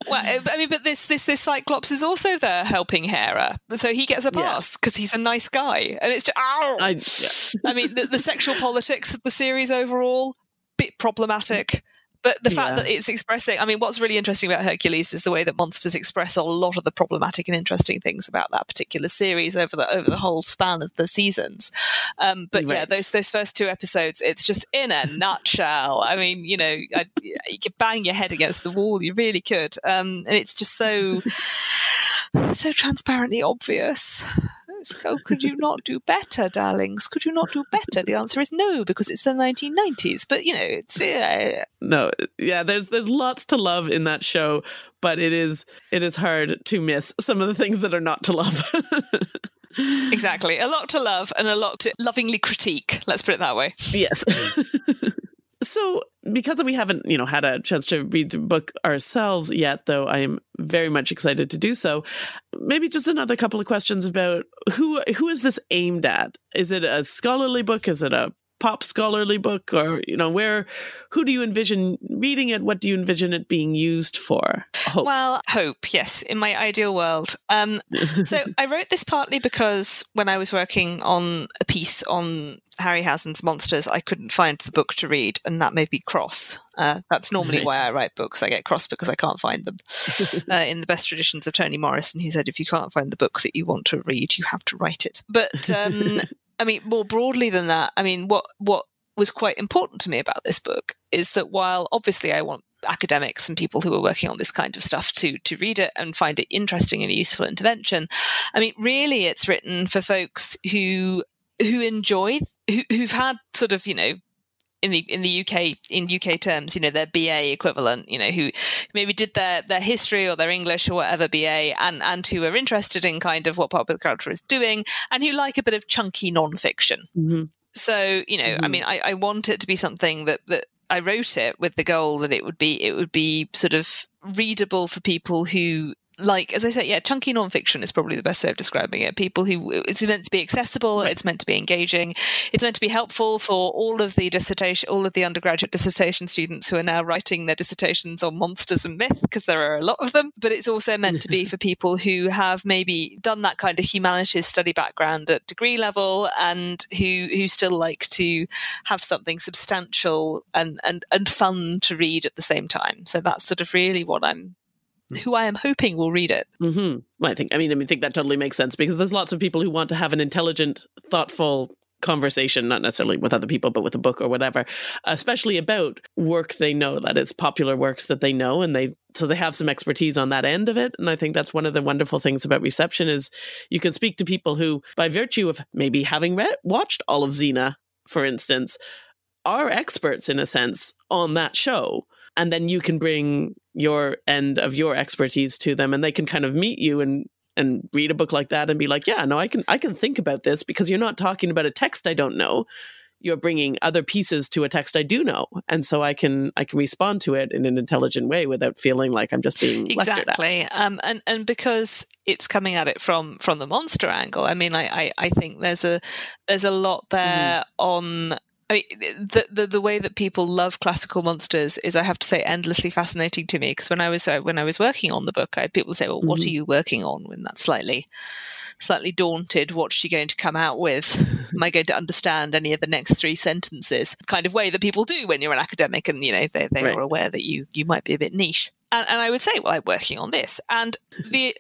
[SPEAKER 5] well, uh, I mean, but this this this Cyclops is also there helping Hera, so he gets a pass because yeah. he's a nice guy, and it's just, ow! I, yeah. I mean, the, the sexual politics of the series overall bit problematic. But the fact yeah. that it's expressing, I mean, what's really interesting about Hercules is the way that monsters express a lot of the problematic and interesting things about that particular series over the over the whole span of the seasons. Um, but right. yeah, those those first two episodes, it's just in a nutshell. I mean, you know, I, you could bang your head against the wall, you really could, um, and it's just so so transparently obvious. Oh, could you not do better, darlings? Could you not do better? The answer is no, because it's the 1990s. But you know, it's uh...
[SPEAKER 4] no, yeah. There's there's lots to love in that show, but it is it is hard to miss some of the things that are not to love.
[SPEAKER 5] exactly, a lot to love and a lot to lovingly critique. Let's put it that way.
[SPEAKER 4] Yes. So, because we haven't, you know, had a chance to read the book ourselves yet, though I am very much excited to do so. Maybe just another couple of questions about who who is this aimed at? Is it a scholarly book? Is it a pop scholarly book or you know where who do you envision reading it what do you envision it being used for
[SPEAKER 5] hope. well hope yes in my ideal world um, so i wrote this partly because when i was working on a piece on Harryhausen's monsters, I couldn't find the book to read, and that made me cross. Uh, that's normally right. why I write books. I get cross because I can't find them. uh, in the best traditions of Toni Morrison, he said, if you can't find the book that you want to read, you have to write it. But um, I mean, more broadly than that, I mean, what what was quite important to me about this book is that while obviously I want academics and people who are working on this kind of stuff to to read it and find it interesting and a useful intervention, I mean, really, it's written for folks who who enjoy who, who've had sort of you know in the in the UK in UK terms, you know, their BA equivalent, you know, who maybe did their their history or their English or whatever BA, and and who are interested in kind of what popular culture is doing, and who like a bit of chunky nonfiction. Mm-hmm. So you know, mm-hmm. I mean, I, I want it to be something that that I wrote it with the goal that it would be it would be sort of readable for people who like as I said, yeah, chunky nonfiction is probably the best way of describing it. People who it's meant to be accessible, right. it's meant to be engaging, it's meant to be helpful for all of the dissertation, all of the undergraduate dissertation students who are now writing their dissertations on monsters and myth, because there are a lot of them. But it's also meant to be for people who have maybe done that kind of humanities study background at degree level and who who still like to have something substantial and and and fun to read at the same time. So that's sort of really what I'm who I am hoping will read it.
[SPEAKER 4] Mm-hmm. Well, I think I mean I mean, think that totally makes sense because there's lots of people who want to have an intelligent, thoughtful conversation, not necessarily with other people, but with a book or whatever, especially about work they know that it's popular works that they know and they so they have some expertise on that end of it. And I think that's one of the wonderful things about reception is you can speak to people who, by virtue of maybe having read watched all of Xena, for instance, are experts in a sense on that show and then you can bring your end of your expertise to them and they can kind of meet you and and read a book like that and be like yeah no i can i can think about this because you're not talking about a text i don't know you're bringing other pieces to a text I do know, and so I can I can respond to it in an intelligent way without feeling like I'm just being
[SPEAKER 5] exactly. Um, and and because it's coming at it from from the monster angle. I mean, I I, I think there's a there's a lot there mm. on I mean, the, the, the way that people love classical monsters is, I have to say, endlessly fascinating to me. Because when I was uh, when I was working on the book, I had people say, "Well, mm-hmm. what are mm-hmm. you working on?" When that's slightly slightly daunted, what's she going to come out with? Am I going to understand any of the next three sentences? Kind of way that people do when you're an academic, and you know they they right. are aware that you you might be a bit niche. And, and I would say, well, I'm working on this, and the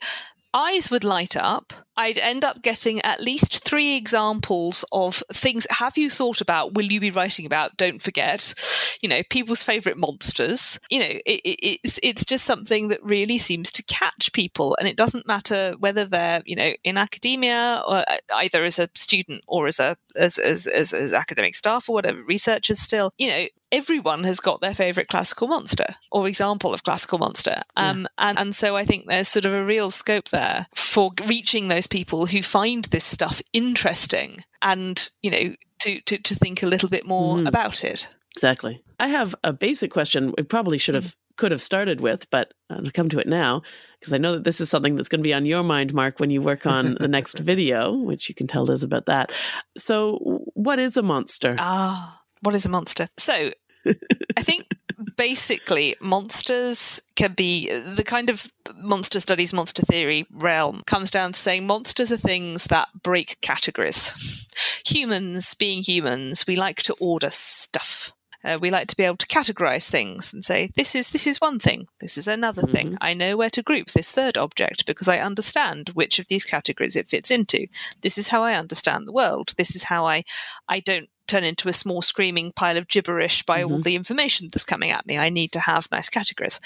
[SPEAKER 5] eyes would light up I'd end up getting at least three examples of things. Have you thought about? Will you be writing about? Don't forget, you know, people's favorite monsters. You know, it, it, it's it's just something that really seems to catch people, and it doesn't matter whether they're you know in academia or uh, either as a student or as a as as, as, as academic staff or whatever researchers. Still, you know, everyone has got their favorite classical monster or example of classical monster. Um, yeah. and, and so I think there's sort of a real scope there for reaching those people who find this stuff interesting and, you know, to, to, to think a little bit more mm-hmm. about it.
[SPEAKER 4] Exactly. I have a basic question we probably should have could have started with, but I'll come to it now because I know that this is something that's going to be on your mind, Mark, when you work on the next video, which you can tell us about that. So, what is a monster?
[SPEAKER 5] Ah, what is a monster? So, I think basically monsters can be the kind of monster studies, monster theory realm comes down to saying monsters are things that break categories. Humans, being humans, we like to order stuff. Uh, we like to be able to categorize things and say this is this is one thing this is another mm-hmm. thing i know where to group this third object because i understand which of these categories it fits into this is how i understand the world this is how i i don't turn into a small screaming pile of gibberish by mm-hmm. all the information that's coming at me. I need to have nice categories.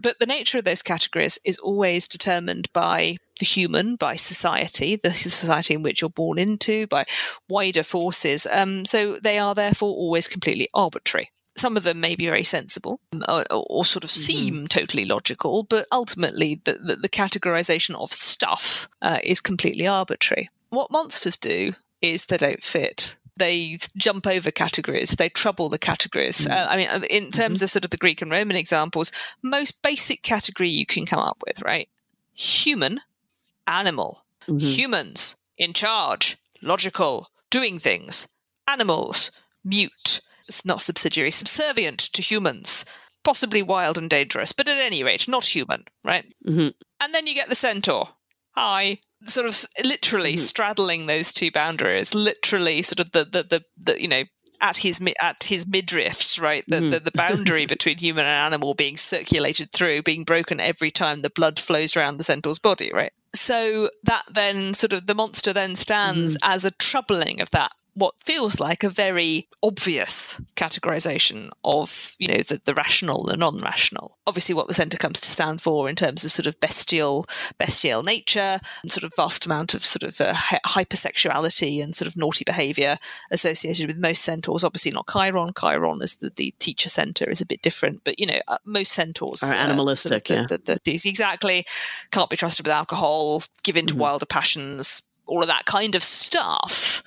[SPEAKER 5] But the nature of those categories is always determined by the human, by society, the society in which you're born into, by wider forces. Um, so they are therefore always completely arbitrary. Some of them may be very sensible um, or, or sort of mm-hmm. seem totally logical, but ultimately the, the, the categorization of stuff uh, is completely arbitrary. What monsters do is they don't fit they jump over categories, they trouble the categories. Mm. Uh, I mean, in mm-hmm. terms mm-hmm. of sort of the Greek and Roman examples, most basic category you can come up with, right? Human, animal, mm-hmm. humans, in charge, logical, doing things, animals, mute, it's not subsidiary, subservient to humans, possibly wild and dangerous, but at any rate, not human, right? Mm-hmm. And then you get the centaur. Hi, sort of literally mm-hmm. straddling those two boundaries, literally sort of the, the, the, the you know, at his at his midriffs, right? The, mm. the, the boundary between human and animal being circulated through, being broken every time the blood flows around the centaur's body, right? So that then sort of the monster then stands mm. as a troubling of that what feels like a very obvious categorization of you know the, the rational the non-rational. Obviously what the centaur comes to stand for in terms of sort of bestial bestial nature sort of vast amount of sort of uh, hypersexuality and sort of naughty behavior associated with most centaurs. Obviously not chiron. Chiron is the, the teacher centaur is a bit different but you know uh, most centaurs
[SPEAKER 4] are animalistic uh, sort
[SPEAKER 5] of the, yeah. exactly. Can't be trusted with alcohol give in to mm-hmm. wilder passions all of that kind of stuff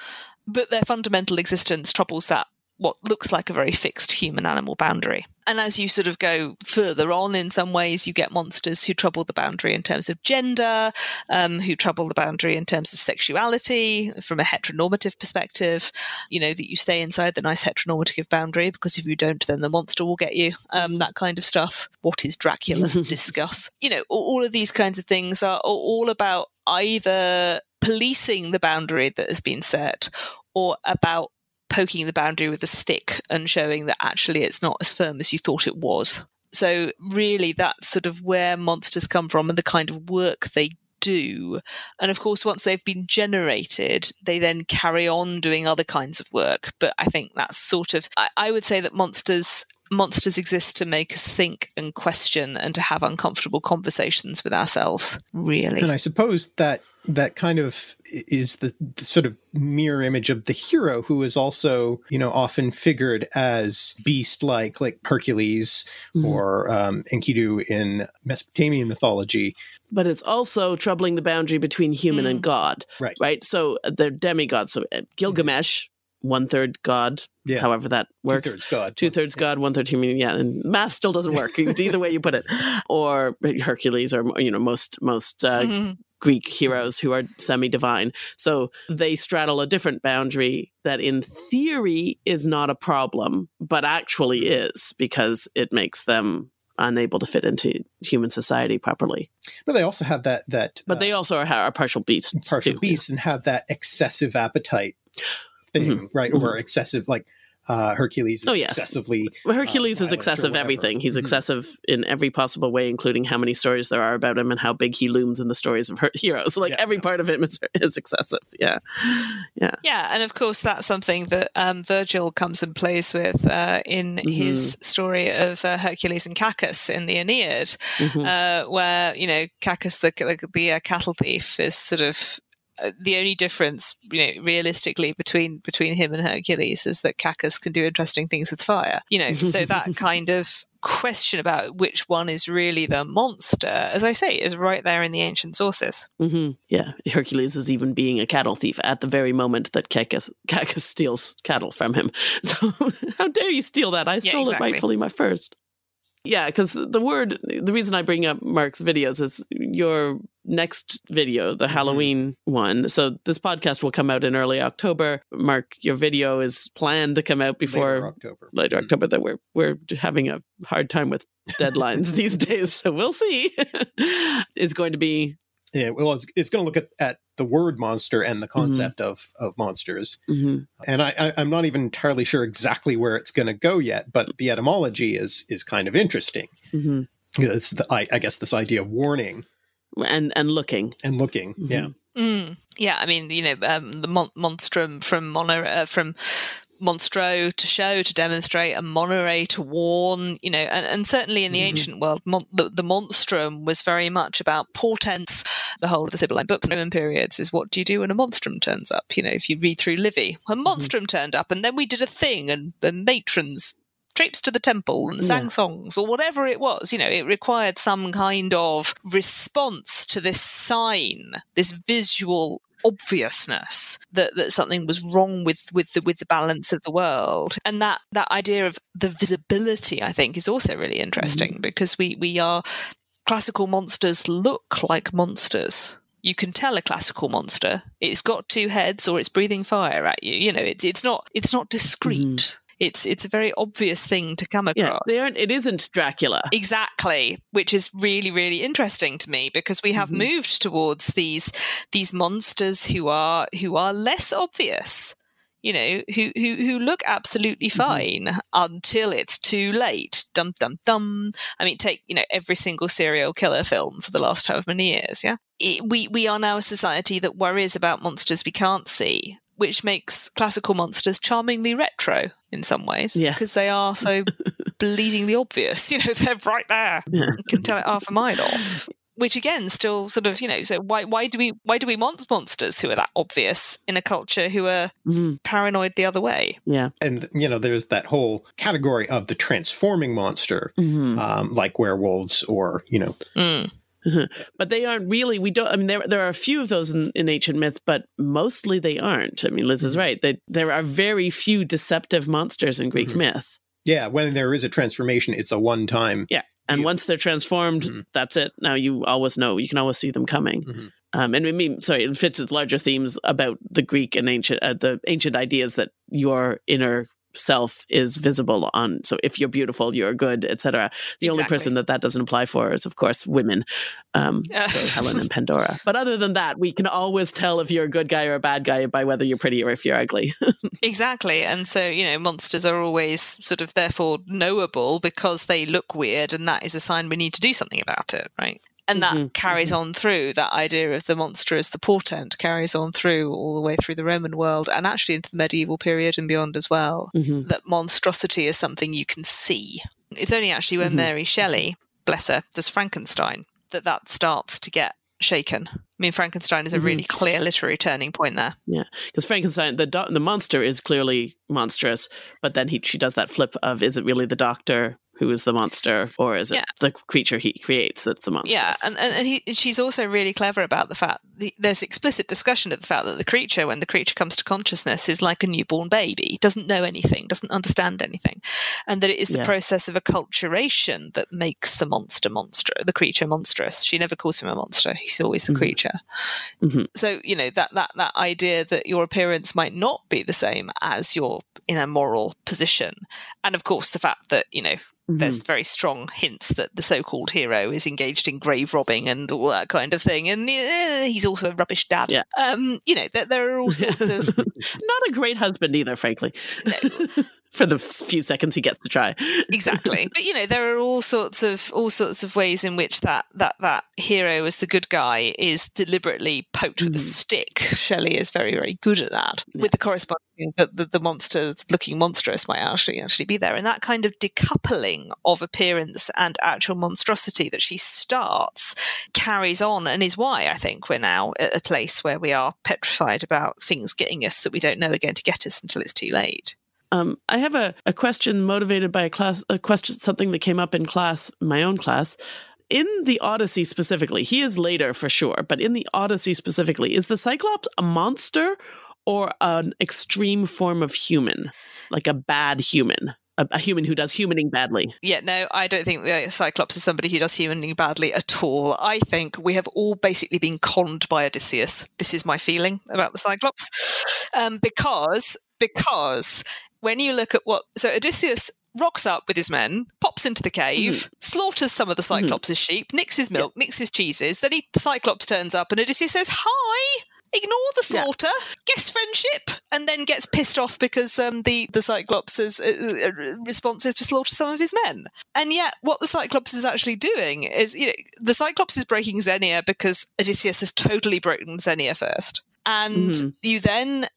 [SPEAKER 5] but their fundamental existence troubles that what looks like a very fixed human animal boundary. And as you sort of go further on, in some ways, you get monsters who trouble the boundary in terms of gender, um, who trouble the boundary in terms of sexuality from a heteronormative perspective. You know, that you stay inside the nice heteronormative boundary because if you don't, then the monster will get you, um, that kind of stuff. What is Dracula? Discuss. You know, all of these kinds of things are all about either policing the boundary that has been set or about poking the boundary with a stick and showing that actually it's not as firm as you thought it was. So, really, that's sort of where monsters come from and the kind of work they do. And of course, once they've been generated, they then carry on doing other kinds of work. But I think that's sort of, I, I would say that monsters monsters exist to make us think and question and to have uncomfortable conversations with ourselves really
[SPEAKER 2] and i suppose that that kind of is the, the, sort of mirror image of the hero who is also you know often figured as beast like like hercules mm-hmm. or um, enkidu in mesopotamian mythology
[SPEAKER 4] but it's also troubling the boundary between human mm. and god
[SPEAKER 2] right
[SPEAKER 4] right so uh, they're demigods so uh, gilgamesh mm-hmm. one third god yeah. however that works.
[SPEAKER 2] Two thirds God.
[SPEAKER 4] Two thirds God, one third human. Yeah, and math still doesn't work either way you put it. Or Hercules, or you know most most uh, mm-hmm. Greek heroes who are semi divine. So they straddle a different boundary that, in theory, is not a problem, but actually is because it makes them unable to fit into human society properly.
[SPEAKER 2] But they also have that that.
[SPEAKER 4] But uh, they also are, are partial beasts.
[SPEAKER 2] Partial too. beasts and have that excessive appetite thing, mm-hmm. right? Mm-hmm. Or excessive like Uh, Hercules
[SPEAKER 4] Oh, yes.
[SPEAKER 2] excessively.
[SPEAKER 4] Well, Hercules
[SPEAKER 2] uh,
[SPEAKER 4] is excessive everything. He's
[SPEAKER 2] Mhm.
[SPEAKER 4] excessive in every possible way, including how many stories there are about him and how big he looms in the stories of her heroes. Like
[SPEAKER 2] Yeah.
[SPEAKER 4] every part of him is, is excessive. Yeah, yeah.
[SPEAKER 5] Yeah, and of course that's something that um, Virgil comes and plays with uh, in his story of uh, Hercules and Cacus in the Aeneid,
[SPEAKER 4] Mhm.
[SPEAKER 5] uh, where you know Cacus, the the, the uh, cattle thief, is sort of the only difference, you know, realistically between between him and Hercules is that Cacus can do interesting things with fire. You know, so that kind of question about which one is really the monster, as I say, is right there in the ancient sources.
[SPEAKER 4] hmm Yeah, Hercules is even being a cattle thief at the very moment that Cacus, Cacus steals cattle from him. So, how dare you steal that? I stole
[SPEAKER 5] exactly.
[SPEAKER 4] it rightfully my first. Yeah, because the word, the reason I bring up Mark's videos is your next video, the Halloween one. So this podcast will come out in early October. Mark, your video is planned to come out before
[SPEAKER 2] Later October.
[SPEAKER 4] later
[SPEAKER 2] Mhm.
[SPEAKER 4] October. That we're we're having a hard time with deadlines these days, so we'll see. it's going to be
[SPEAKER 2] Yeah, well, it's, it's going to look at, at the word monster and the
[SPEAKER 4] Mm-hmm.
[SPEAKER 2] concept of, of monsters.
[SPEAKER 4] mhm,
[SPEAKER 2] And I, I, I'm not even entirely sure exactly where it's going to go yet, but the etymology is is kind of interesting.
[SPEAKER 4] mhm.
[SPEAKER 2] It's the, I, I guess this idea of warning
[SPEAKER 4] and and looking.
[SPEAKER 2] and looking.
[SPEAKER 4] Mhm.
[SPEAKER 2] Yeah.
[SPEAKER 5] Mm. Yeah, I mean, you know, um, the mon- monstrum from moneo uh, from monstro to show to demonstrate and monere to warn you know and, and certainly in the
[SPEAKER 4] Mhm.
[SPEAKER 5] ancient world mon- the, the monstrum was very much about portents the whole of the sibylline books and roman periods is what do you do when a monstrum turns up you know if you read through livy a monstrum turned up and then we did a thing and the matrons traipsed to the temple and sang
[SPEAKER 4] Yeah.
[SPEAKER 5] songs or whatever it was you know it required some kind of response to this sign this visual obviousness that, that something was wrong with with the with the balance of the world. And that that idea of the visibility i think is also really interesting mm. because we we are classical monsters look like monsters. You can tell a classical monster it's got two heads or it's breathing fire at you you know it, it's not it's not discreet mm-hmm. It's it's a very obvious thing to come across
[SPEAKER 4] Yeah, they aren't. It isn't Dracula.
[SPEAKER 5] Exactly, which is really really interesting to me because we have
[SPEAKER 4] Mhm.
[SPEAKER 5] moved towards these these monsters who are who are less obvious. You know, who who who look absolutely fine until it's too late. Dum dum dum. I mean, take you know every single serial killer film for the last however many years. Yeah, it, we we are now a society that worries about monsters we can't see, which makes classical monsters charmingly retro in some ways.
[SPEAKER 4] Yeah.
[SPEAKER 5] because they are so bleedingly obvious. You know, they're right there.
[SPEAKER 4] Yeah.
[SPEAKER 5] You can tell it half a mile off. Which again, still sort of, you know, so why why do we why do we want monsters who are that obvious in a culture who are
[SPEAKER 4] Mhm.
[SPEAKER 5] paranoid the other way?
[SPEAKER 4] Yeah.
[SPEAKER 2] And, you know, there's that whole category of the transforming monster,
[SPEAKER 4] Mhm.
[SPEAKER 2] um, like werewolves or, you know,
[SPEAKER 5] Mm.
[SPEAKER 4] but they aren't really. We don't. I mean, there there are a few of those in, in ancient myth, but mostly they aren't. I mean, Liz is right. That there are very few deceptive monsters in Greek
[SPEAKER 2] Mhm.
[SPEAKER 4] myth,
[SPEAKER 2] yeah, when there is a transformation, it's a one time. Yeah, and
[SPEAKER 4] once they're transformed,
[SPEAKER 2] Mhm.
[SPEAKER 4] that's it. Now you always know. You can always see them coming.
[SPEAKER 2] Mhm.
[SPEAKER 4] Um, and I mean, sorry, it fits with larger themes about the Greek and ancient, uh, the ancient ideas that your inner self is visible on. So if you're beautiful, you're good, etc. The only person that that doesn't apply for is, of course, women. Um,
[SPEAKER 5] Uh,
[SPEAKER 4] so Helen and Pandora. But other than that, we can always tell if you're a good guy or a bad guy by whether you're pretty or if you're ugly.
[SPEAKER 5] Exactly. And so, you know, monsters are always sort of therefore knowable because they look weird and that is a sign we need to do something about it, right? And that
[SPEAKER 4] Mhm,
[SPEAKER 5] carries on through that idea of the monster as the portent carries on through all the way through the Roman world and actually into the medieval period and beyond as well.
[SPEAKER 4] Mhm.
[SPEAKER 5] That monstrosity is something you can see. It's only actually when
[SPEAKER 4] Mhm.
[SPEAKER 5] Mary Shelley, bless her, does Frankenstein that that starts to get shaken. I mean, Frankenstein is a really clear literary turning point there. Yeah.
[SPEAKER 4] Because Frankenstein, the do- the monster is clearly monstrous, but then he she does that flip of is it really the doctor who is the monster, or is it
[SPEAKER 5] Yeah.
[SPEAKER 4] the creature he creates that's the monster?
[SPEAKER 5] Yeah, and, and, and he, she's also really clever about the fact the, there's explicit discussion of the fact that the creature, when the creature comes to consciousness, is like a newborn baby, doesn't know anything, doesn't understand anything, and that it is the
[SPEAKER 4] Yeah.
[SPEAKER 5] process of acculturation that makes the monster monster, the creature monstrous. She never calls him a monster; he's always the
[SPEAKER 4] Mhm.
[SPEAKER 5] creature.
[SPEAKER 4] Mhm.
[SPEAKER 5] So you know that that that idea that your appearance might not be the same as your in a moral position, and of course the fact that you know
[SPEAKER 4] Mhm.
[SPEAKER 5] there's very strong hints that the so-called hero is engaged in grave robbing and all that kind of thing, and eh, he's also a rubbish dad.
[SPEAKER 4] Yeah.
[SPEAKER 5] Um, you know, there, there are all sorts of
[SPEAKER 4] not a great husband either, frankly.
[SPEAKER 5] no.
[SPEAKER 4] for the few seconds he gets to try.
[SPEAKER 5] exactly. But you know, there are all sorts of all sorts of ways in which that that that hero as the good guy is deliberately poked with a
[SPEAKER 4] Mhm.
[SPEAKER 5] stick. Shelley is very very good at that.
[SPEAKER 4] Yeah.
[SPEAKER 5] With the corresponding that the, the monster looking monstrous might actually actually be there, and that kind of decoupling of appearance and actual monstrosity that she starts carries on, and is why I think we're now at a place where we are petrified about things getting us that we don't know are going to get us until it's too late.
[SPEAKER 4] Um, I have a, a question motivated by a class, a question, something that came up in class, my own class. In the Odyssey specifically, he is later for sure, but in the Odyssey specifically, is the Cyclops a monster or an extreme form of human, like a bad human, a, human who does humaning badly?
[SPEAKER 5] Yeah, no, I don't think the Cyclops is somebody who does humaning badly at all. I think we have all basically been conned by Odysseus. This is my feeling about the Cyclops, um, because because when you look at what so Odysseus rocks up with his men, pops into the cave, slaughters some of the Cyclops' sheep, nicks his milk, nicks his cheeses. Then he, the Cyclops turns up, and Odysseus says, "Hi." Ignore the
[SPEAKER 4] Yeah.
[SPEAKER 5] slaughter, guess friendship, and then gets pissed off because um, the the Cyclops' uh, uh, response is to slaughter some of his men. And yet, what the Cyclops is actually doing is, you know, the Cyclops is breaking Xenia because Odysseus has totally broken Xenia first. And
[SPEAKER 4] Mhm.
[SPEAKER 5] you then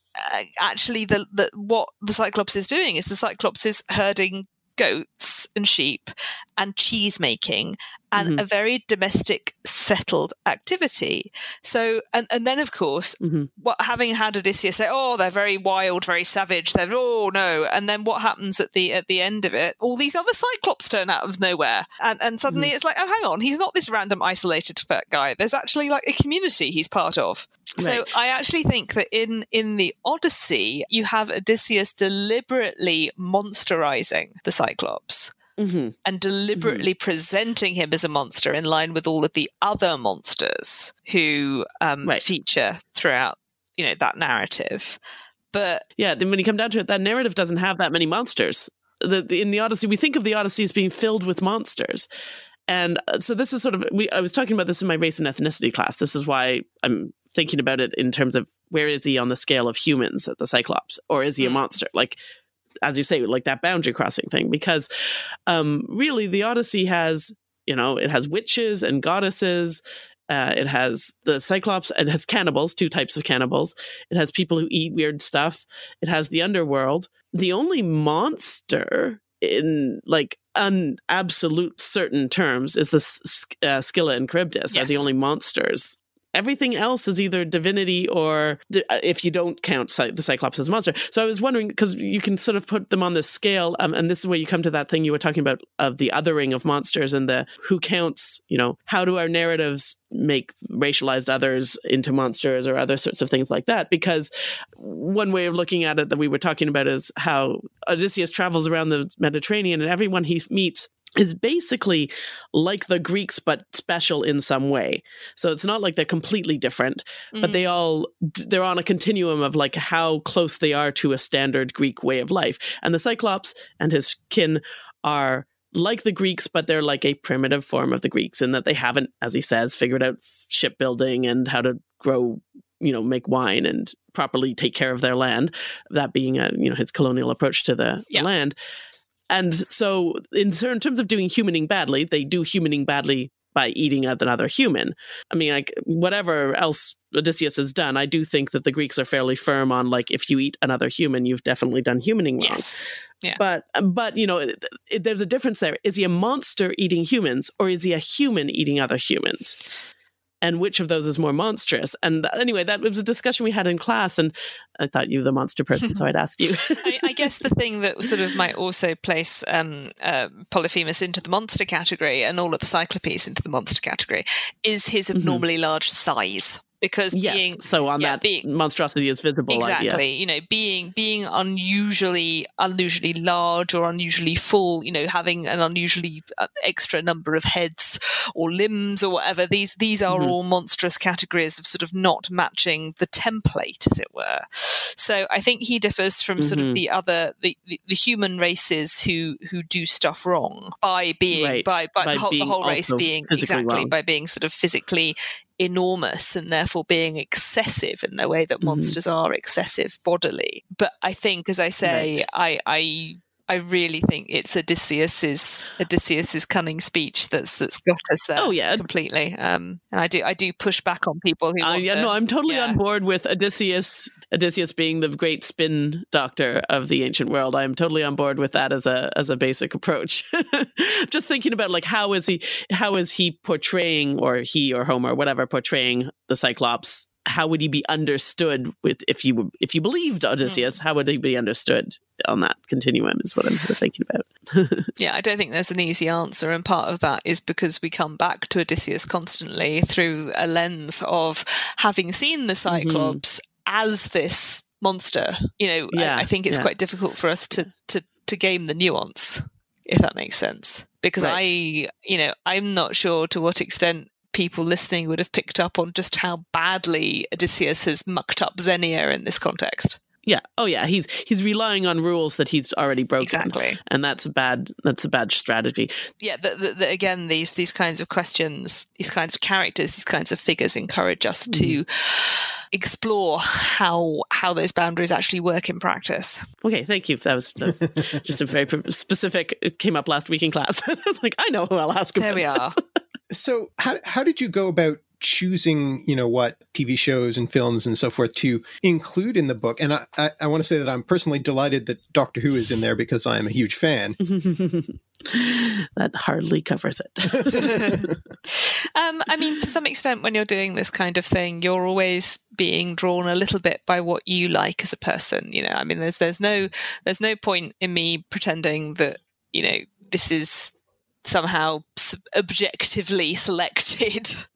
[SPEAKER 5] actually, the, the what the Cyclops is doing is the Cyclops is herding goats and sheep and cheese making and
[SPEAKER 4] Mhm.
[SPEAKER 5] a very domestic settled activity. So and, and then of course
[SPEAKER 4] Mhm.
[SPEAKER 5] what having had odysseus say oh they're very wild very savage they're oh no and then what happens at the at the end of it all these other cyclops turn out of nowhere. And and suddenly it's like oh hang on he's not this random isolated fat guy. There's actually like a community he's part of so I actually think that in in the Odyssey, you have Odysseus deliberately monsterizing the Cyclops
[SPEAKER 4] hmm
[SPEAKER 5] and deliberately presenting him as a monster in line with all of the other monsters who um,
[SPEAKER 4] Right.
[SPEAKER 5] feature throughout, you know, that narrative. But
[SPEAKER 4] Yeah, then when you come down to it, that narrative doesn't have that many monsters. The, the, in the Odyssey, we think of the Odyssey as being filled with monsters. And uh, so this is sort of, we, I was talking about this in my race and ethnicity class. This is why I'm thinking about it in terms of where is he on the scale of humans at the Cyclops? Or is he a
[SPEAKER 5] Hmm.
[SPEAKER 4] monster? Like, as you say, like that boundary crossing thing. Because um, really, the Odyssey has, you know, it has witches and goddesses. Uh, it has the Cyclops. It has cannibals, two types of cannibals. It has people who eat weird stuff. It has the underworld. The only monster in like un absolute certain terms is the S- uh, Scylla and Charybdis are the only monsters. Everything else is either divinity or, uh, if you don't count the Cyclops as a monster. So I was wondering because you can sort of put them on this scale, um, and this is where you come to that thing you were talking about of the othering of monsters and the who counts. You know, how do our narratives make racialized others into monsters or other sorts of things like that? Because one way of looking at it that we were talking about is how Odysseus travels around the Mediterranean and everyone he meets is basically like the Greeks, but special in some way. So it's not like they're completely different, but they mm-hmm. all they're on a continuum of like how close they are to a standard Greek way of life. And the Cyclops and his kin are like the Greeks, but they're like a primitive form of the Greeks in that they haven't, as he says, figured out shipbuilding and how to grow, you know, make wine and properly take care of their land. That being a, you know, his colonial approach to the, the
[SPEAKER 5] Yeah.
[SPEAKER 4] land. And so, in terms of doing humaning badly, they do humaning badly by eating another human. I mean, like whatever else Odysseus has done, I do think that the Greeks are fairly firm on like if you eat another human, you've definitely done humaning wrong.
[SPEAKER 5] yes,
[SPEAKER 4] But but you know, it, it- there's a difference there. Is he a monster eating humans, or is he a human eating other humans? And which of those is more monstrous? And anyway, that was a discussion we had in class, and I thought you were the monster person, so I'd ask you.
[SPEAKER 5] I, I guess the thing that sort of might also place um, uh, Polyphemus into the monster category and all of the Cyclopes into the monster category is his abnormally large size. Because
[SPEAKER 4] yes.
[SPEAKER 5] being
[SPEAKER 4] so on
[SPEAKER 5] yeah,
[SPEAKER 4] that
[SPEAKER 5] being-
[SPEAKER 4] monstrosity is visible.
[SPEAKER 5] exactly you know being being unusually unusually large or unusually full you know having an unusually uh, extra number of heads or limbs or whatever these these are
[SPEAKER 4] Mhm.
[SPEAKER 5] all monstrous categories of sort of not matching the template as it were so i think he differs from sort
[SPEAKER 4] Mhm.
[SPEAKER 5] of the other the, the, the human races who who do stuff wrong by being
[SPEAKER 4] Right.
[SPEAKER 5] by, by,
[SPEAKER 4] By
[SPEAKER 5] the whole, the whole race being exactly
[SPEAKER 4] wrong.
[SPEAKER 5] by being sort of physically enormous and therefore being excessive in the way that
[SPEAKER 4] Mhm.
[SPEAKER 5] monsters are excessive bodily. But I think, as I say, I, I I really think it's Odysseus's Odysseus's cunning speech that's that's got us there.
[SPEAKER 4] Oh, yeah.
[SPEAKER 5] completely. Um, and I do I do push back on people who.
[SPEAKER 4] Uh, yeah,
[SPEAKER 5] to-
[SPEAKER 4] no, I'm totally
[SPEAKER 5] yeah.
[SPEAKER 4] on board with Odysseus. Odysseus being the great spin doctor of the ancient world. I'm totally on board with that as a as a basic approach. Just thinking about like how is he how is he portraying or he or Homer whatever portraying the Cyclops? How would he be understood with if you if you believed Odysseus? How would he be understood on that continuum? Is what I'm sort of thinking about.
[SPEAKER 5] Yeah, I don't think there's an easy answer, and part of that is because we come back to Odysseus constantly through a lens of having seen the Cyclops mm-hmm. as this monster. You know, I- I, think it's
[SPEAKER 4] yeah.
[SPEAKER 5] quite difficult for us to to to game the nuance, if that makes sense. Because
[SPEAKER 4] Right.
[SPEAKER 5] I, you know, I'm not sure to what extent people listening would have picked up on just how badly Odysseus has mucked up Xenia in this context.
[SPEAKER 4] Yeah. Oh yeah. He's he's relying on rules that he's already broken.
[SPEAKER 5] Exactly.
[SPEAKER 4] And that's a bad that's a bad strategy.
[SPEAKER 5] yeah the, the, the, again these these kinds of questions these kinds of characters these kinds of figures encourage us mm-hmm. to explore how how those boundaries actually work in practice
[SPEAKER 4] Okay, thank you. That was, that was just a very specific. It came up last week in class. I was like, I know who I'll ask.
[SPEAKER 5] there we are
[SPEAKER 4] this.
[SPEAKER 2] So how how did you go about choosing, you know, what TV shows and films and so forth to include in the book? And I, I, I want to say that I'm personally delighted that Doctor Who is in there because I am a huge fan.
[SPEAKER 4] that hardly covers it.
[SPEAKER 5] um, i mean to some extent when you're doing this kind of thing you're always being drawn a little bit by what you like as a person you know i mean there's there's no there's no point in me pretending that you know this is somehow objectively selected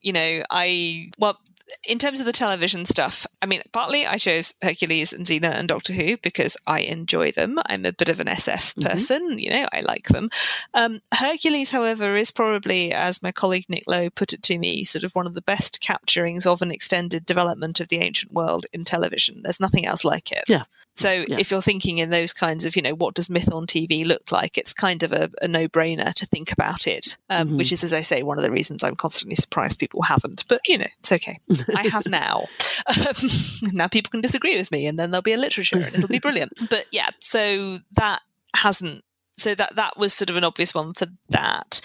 [SPEAKER 5] you know, I well, in terms of the television stuff, I mean, partly I chose Hercules and Xena and Doctor Who because I enjoy them. I'm a bit of an SF
[SPEAKER 4] Mhm.
[SPEAKER 5] person, you know, I like them. Um, Hercules, however, is probably, as my colleague Nick Lowe put it to me, sort of one of the best capturings of an extended development of the ancient world in television. There's nothing else like it.
[SPEAKER 4] Yeah.
[SPEAKER 5] So
[SPEAKER 4] Yeah.
[SPEAKER 5] if you're thinking in those kinds of, you know, what does myth on TV look like? It's kind of a, a no-brainer to think about it, um,
[SPEAKER 4] Mhm.
[SPEAKER 5] which is, as I say, one of the reasons I'm constantly surprised people haven't. But you know, it's okay. I have now. Um, now people can disagree with me, and then there'll be a literature, and it'll be brilliant. But yeah, so that hasn't. So that that was sort of an obvious one for that.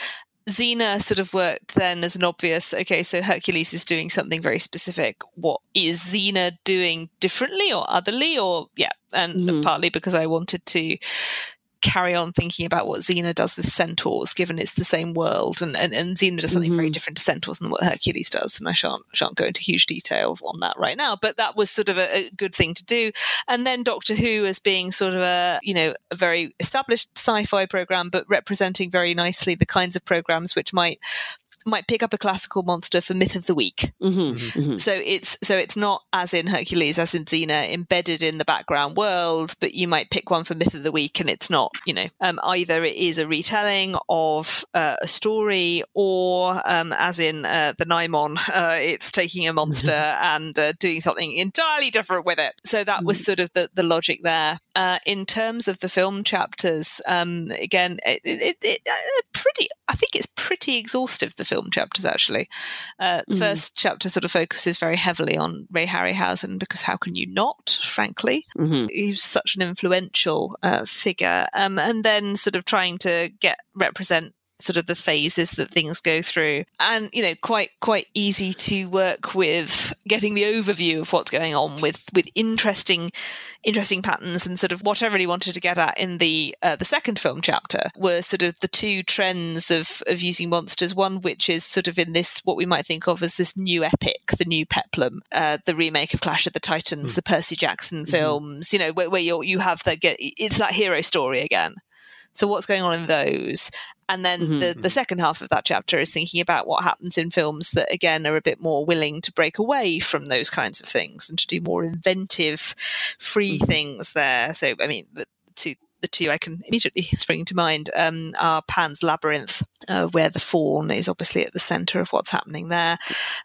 [SPEAKER 5] Xena sort of worked then as an obvious, okay, so Hercules is doing something very specific. What is Xena doing differently or otherly? Or, yeah, and
[SPEAKER 4] Mhm.
[SPEAKER 5] partly because I wanted to carry on thinking about what Xena does with centaurs, given it's the same world, and, and, and Xena does something very
[SPEAKER 4] Mhm.
[SPEAKER 5] different to centaurs than what Hercules does. And I shan't shan't go into huge detail on that right now, but that was sort of a, a good thing to do. And then Doctor Who as being sort of a you know a very established sci-fi program, but representing very nicely the kinds of programs which might might pick up a classical monster for myth of the week
[SPEAKER 4] Mhm, mhm.
[SPEAKER 5] so it's so it's not as in Hercules as in Xena embedded in the background world, but you might pick one for myth of the week, and it's not. You know, um, either it is a retelling of uh, a story, or um, as in uh, the Nimon, uh, it's taking a monster and uh, doing something entirely different with it. So that was sort of the the logic there. Uh, in terms of the film chapters, um, again, it, it, it, uh, pretty. I think it's pretty exhaustive. The film chapters actually. Uh, the
[SPEAKER 4] Mhm.
[SPEAKER 5] first chapter sort of focuses very heavily on Ray Harryhausen because how can you not? Frankly,
[SPEAKER 4] Mhm.
[SPEAKER 5] he was such an influential uh, figure, um, and then sort of trying to get represent sort of the phases that things go through and you know quite quite easy to work with getting the overview of what's going on with with interesting interesting patterns and sort of what I really wanted to get at in the uh, the second film chapter were sort of the two trends of of using monsters. One which is sort of in this what we might think of as this new epic, the new peplum, uh, the remake of Clash of the Titans, the Percy Jackson films. You know where, where you you have that get it's that hero story again. So what's going on in those? And then
[SPEAKER 4] Mhm.
[SPEAKER 5] the, the second half of that chapter is thinking about what happens in films that, again, are a bit more willing to break away from those kinds of things and to do more inventive, free things there. So, I mean, the two, the two I can immediately spring to mind um, are Pan's Labyrinth, uh, where the fawn is obviously at the centre of what's happening there,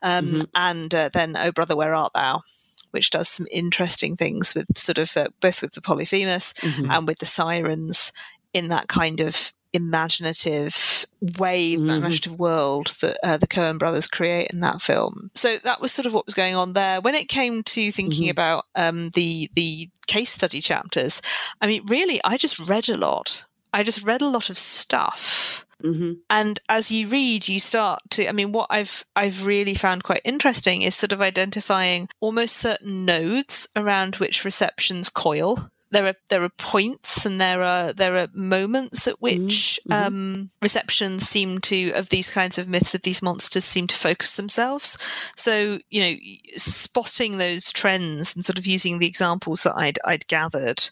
[SPEAKER 5] um,
[SPEAKER 4] Mhm.
[SPEAKER 5] and uh, then Oh Brother, Where Art Thou? Which does some interesting things with sort of uh, both with the Polyphemus
[SPEAKER 4] Mhm.
[SPEAKER 5] and with the sirens in that kind of imaginative way,
[SPEAKER 4] Mhm.
[SPEAKER 5] imaginative world that uh, the Coen brothers create in that film. So that was sort of what was going on there. When it came to thinking
[SPEAKER 4] Mhm.
[SPEAKER 5] about um, the the case study chapters. I mean, really, I just read a lot. I just read a lot of stuff.
[SPEAKER 4] Mm-hmm.
[SPEAKER 5] And as you read, you start to. I mean, what I've I've really found quite interesting is sort of identifying almost certain nodes around which receptions coil there are there are points and there are there are moments at which
[SPEAKER 4] Mm-hmm.
[SPEAKER 5] um, receptions seem to of these kinds of myths of these monsters seem to focus themselves. So you know, spotting those trends and sort of using the examples that I'd I'd gathered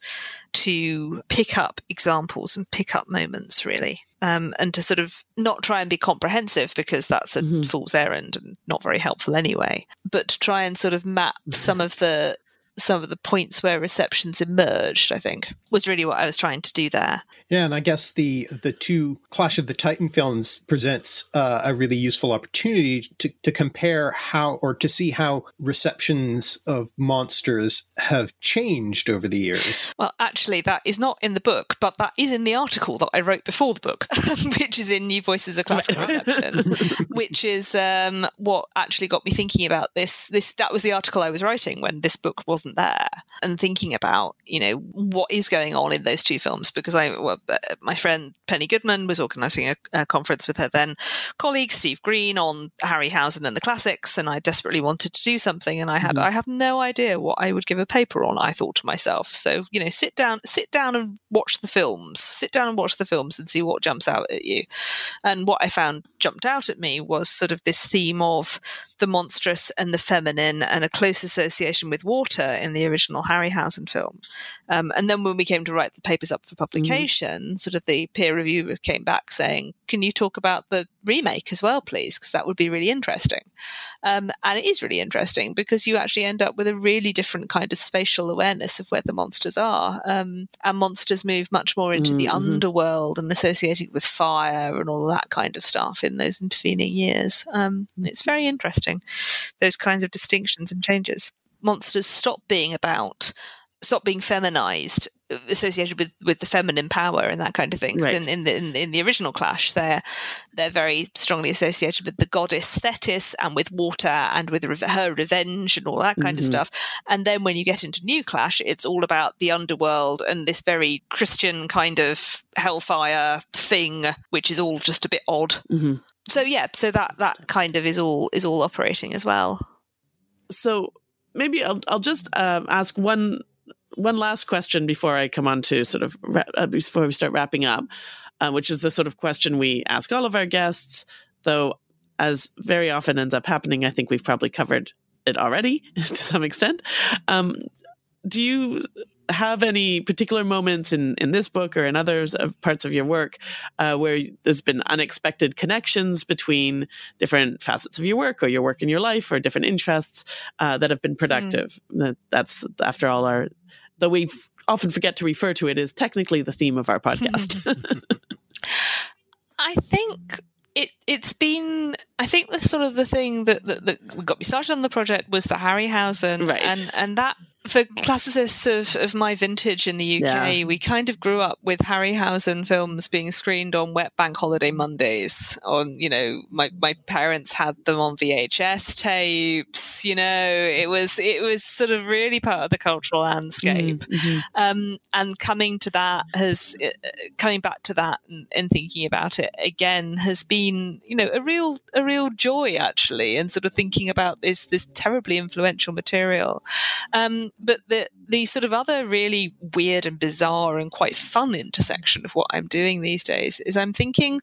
[SPEAKER 5] to pick up examples and pick up moments really. Um, and to sort of not try and be comprehensive because that's a
[SPEAKER 4] Mhm.
[SPEAKER 5] fool's errand and not very helpful anyway, but to try and sort of map some of the some of the points where receptions emerged, I think, was really what I was trying to do there.
[SPEAKER 2] Yeah, and I guess the the two Clash of the Titan films presents uh, a really useful opportunity to, to compare how or to see how receptions of monsters have changed over the years.
[SPEAKER 5] Well, actually, that is not in the book, but that is in the article that I wrote before the book, which is in New Voices of Classical Reception, which is um, what actually got me thinking about this. This that was the article I was writing when this book wasn't there, and thinking about you know what is going on in those two films because I well, uh, my friend Penny Goodman was organising a, a conference with her then colleague Steve Green on Harryhausen and the classics, and I desperately wanted to do something, and I had I have no idea what I would give a paper on. I thought to myself, so you know, sit down, sit down and watch the films, sit down and watch the films and see what jumps out at you. And what I found jumped out at me was sort of this theme of the monstrous and the feminine and a close association with water in the original Harryhausen film. Um, and then when we came to write the papers up for publication, sort of the peer reviewer came back saying, Can you talk about the remake as well, please? Because that would be really interesting. Um, and it is really interesting because you actually end up with a really different kind of spatial awareness of where the monsters are. Um, and monsters move much more into the
[SPEAKER 4] Mhm.
[SPEAKER 5] underworld and associated with fire and all that kind of stuff in those intervening years. Um, it's very interesting, those kinds of distinctions and changes. Monsters stop being about stop being feminized associated with with the feminine power and that kind of thing.
[SPEAKER 4] Right.
[SPEAKER 5] in, in the in, in the original clash they're they're very strongly associated with the goddess thetis and with water and with her revenge and all that kind of
[SPEAKER 4] Mhm.
[SPEAKER 5] stuff. And then when you get into new clash it's all about the underworld and this very christian kind of hellfire thing which is all just a bit odd.
[SPEAKER 4] Hmm
[SPEAKER 5] so yeah so that that kind of is all is all operating as well.
[SPEAKER 4] So maybe I'll I'll just um, ask one one last question before I come on to sort of uh, before we start wrapping up, uh, which is the sort of question we ask all of our guests. Though, as very often ends up happening, I think we've probably covered it already to some extent. Um, do you have any particular moments in, in this book or in others of parts of your work uh, where there's been unexpected connections between different facets of your work or your work in your life or different interests uh, that have been productive? That, that's after all our though we often forget to refer to it as technically the theme of our podcast.
[SPEAKER 5] I think it it's been I think the sort of the thing that, that, that got me started on the project was the Harryhausen
[SPEAKER 4] Right.
[SPEAKER 5] and and that for classicists of, of my vintage in the UK,
[SPEAKER 4] Yeah.
[SPEAKER 5] we kind of grew up with Harryhausen films being screened on wet bank holiday Mondays. On you know, my, my parents had them on VHS tapes. You know, it was it was sort of really part of the cultural landscape
[SPEAKER 4] Mhm.
[SPEAKER 5] um, and coming to that has uh, coming back to that and, and thinking about it again has been you know a real a real joy actually and sort of thinking about this this terribly influential material um, but the the sort of other really weird and bizarre and quite fun intersection of what I'm doing these days is I'm thinking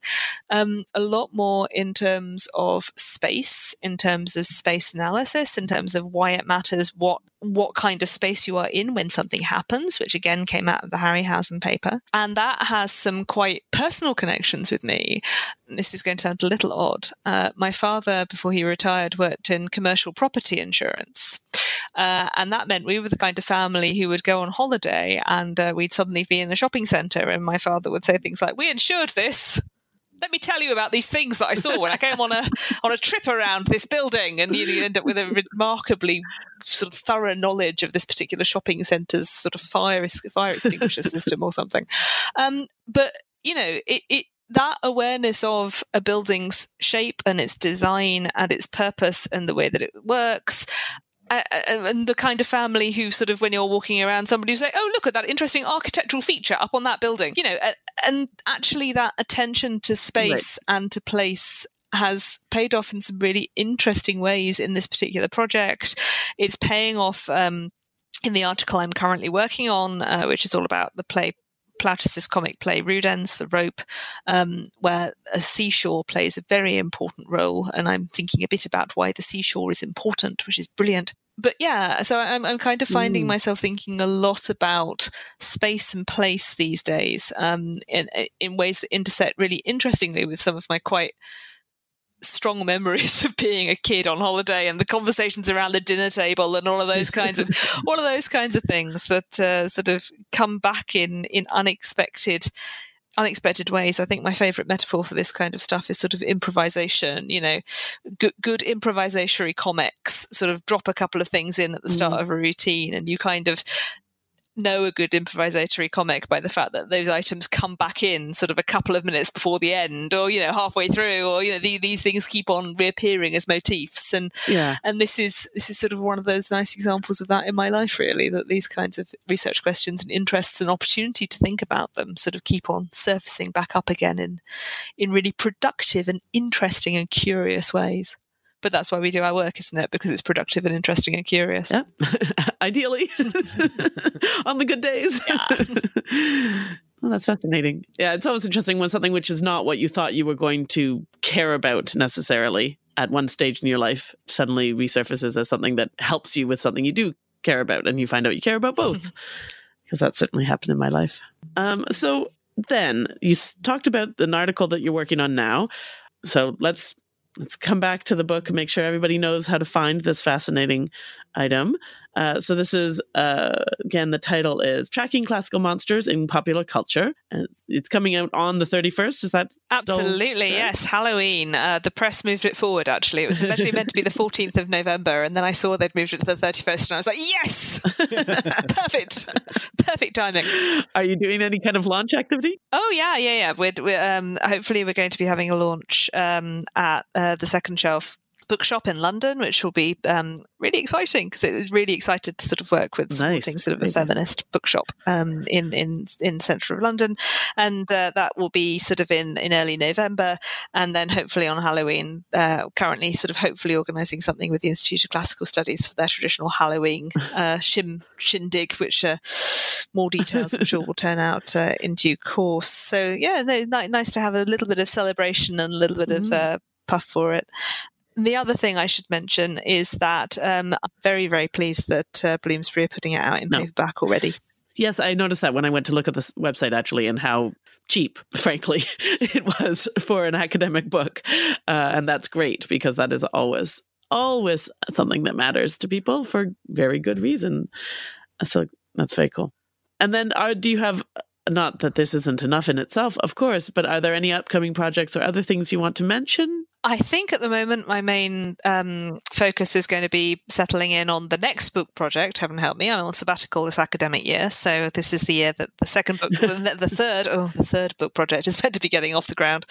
[SPEAKER 5] um, a lot more in terms of space, in terms of space analysis, in terms of why it matters, what what kind of space you are in when something happens, which again came out of the Harryhausen paper, and that has some quite personal connections with me. This is going to sound a little odd. Uh, my father, before he retired, worked in commercial property insurance. Uh, and that meant we were the kind of family who would go on holiday and uh, we'd suddenly be in a shopping centre and my father would say things like, We insured this. Let me tell you about these things that I saw when I came on a on a trip around this building, and you, end up with a remarkably sort of thorough knowledge of this particular shopping centre's sort of fire fire extinguisher system or something. Um, but you know, it, it that awareness of a building's shape and its design and its purpose and the way that it works uh, and the kind of family who sort of when you're walking around somebody who say oh look at that interesting architectural feature up on that building you know uh, and actually that attention to space right. and to place has paid off in some really interesting ways in this particular project it's paying off um, in the article i'm currently working on uh, which is all about the play Plautus's comic play Rudens, The Rope, um, where a seashore plays a very important role. And I'm thinking a bit about why the seashore is important, which is brilliant. But yeah, so I'm, I'm kind of finding mm. myself thinking a lot about space and place these days um, in, in ways that intersect really interestingly with some of my quite strong memories of being a kid on holiday and the conversations around the dinner table and all of those kinds of all of those kinds of things that uh, sort of come back in in unexpected unexpected ways. I think my favorite metaphor for this kind of stuff is sort of improvisation, you know, good, good improvisatory comics sort of drop a couple of things in at the start mm. of a routine and you kind of know a good improvisatory comic by the fact that those items come back in sort of a couple of minutes before the end or you know halfway through or you know the, these things keep on reappearing as motifs. And yeah. and this is this is sort of one of those nice examples of that in my life really that these kinds of research questions and interests and opportunity to think about them sort of keep on surfacing back up again in in really productive and interesting and curious ways but that's why we do our work, isn't it? Because it's productive and interesting and curious.
[SPEAKER 4] Yeah, ideally, on the good days. Yeah. well, that's fascinating. Yeah, it's always interesting when something which is not what you thought you were going to care about necessarily at one stage in your life suddenly resurfaces as something that helps you with something you do care about, and you find out you care about both. Because that certainly happened in my life. Um, so then you talked about an article that you're working on now. So let's let's come back to the book and make sure everybody knows how to find this fascinating item. Uh, so this is uh, again the title is "Tracking Classical Monsters in Popular Culture," and it's coming out on the thirty first. Is that
[SPEAKER 5] absolutely yes? Halloween. Uh, the press moved it forward. Actually, it was originally meant to be the fourteenth of November, and then I saw they'd moved it to the thirty first, and I was like, "Yes, perfect, perfect timing."
[SPEAKER 4] Are you doing any kind of launch activity?
[SPEAKER 5] Oh yeah, yeah, yeah. We're, we're um, hopefully we're going to be having a launch um, at uh, the Second Shelf bookshop in London, which will be um, really exciting because it was really excited to sort of work with supporting nice. sort of a feminist bookshop um, in in in the centre of London, and uh, that will be sort of in in early November, and then hopefully on Halloween. Uh, currently, sort of hopefully organising something with the Institute of Classical Studies for their traditional Halloween uh, shim shindig, which uh, more details I'm sure will turn out uh, in due course. So yeah, no, nice to have a little bit of celebration and a little bit mm-hmm. of uh, puff for it the other thing I should mention is that um, I'm very, very pleased that uh, Bloomsbury are putting it out in no. paperback already.
[SPEAKER 4] Yes, I noticed that when I went to look at this website actually, and how cheap, frankly, it was for an academic book, uh, and that's great because that is always always something that matters to people for very good reason. So that's very cool. And then, are, do you have not that this isn't enough in itself, of course, but are there any upcoming projects or other things you want to mention?
[SPEAKER 5] I think at the moment my main um, focus is going to be settling in on the next book project. Heaven help me, I'm on sabbatical this academic year, so this is the year that the second book, the, the, third, oh, the third book project is meant to be getting off the ground,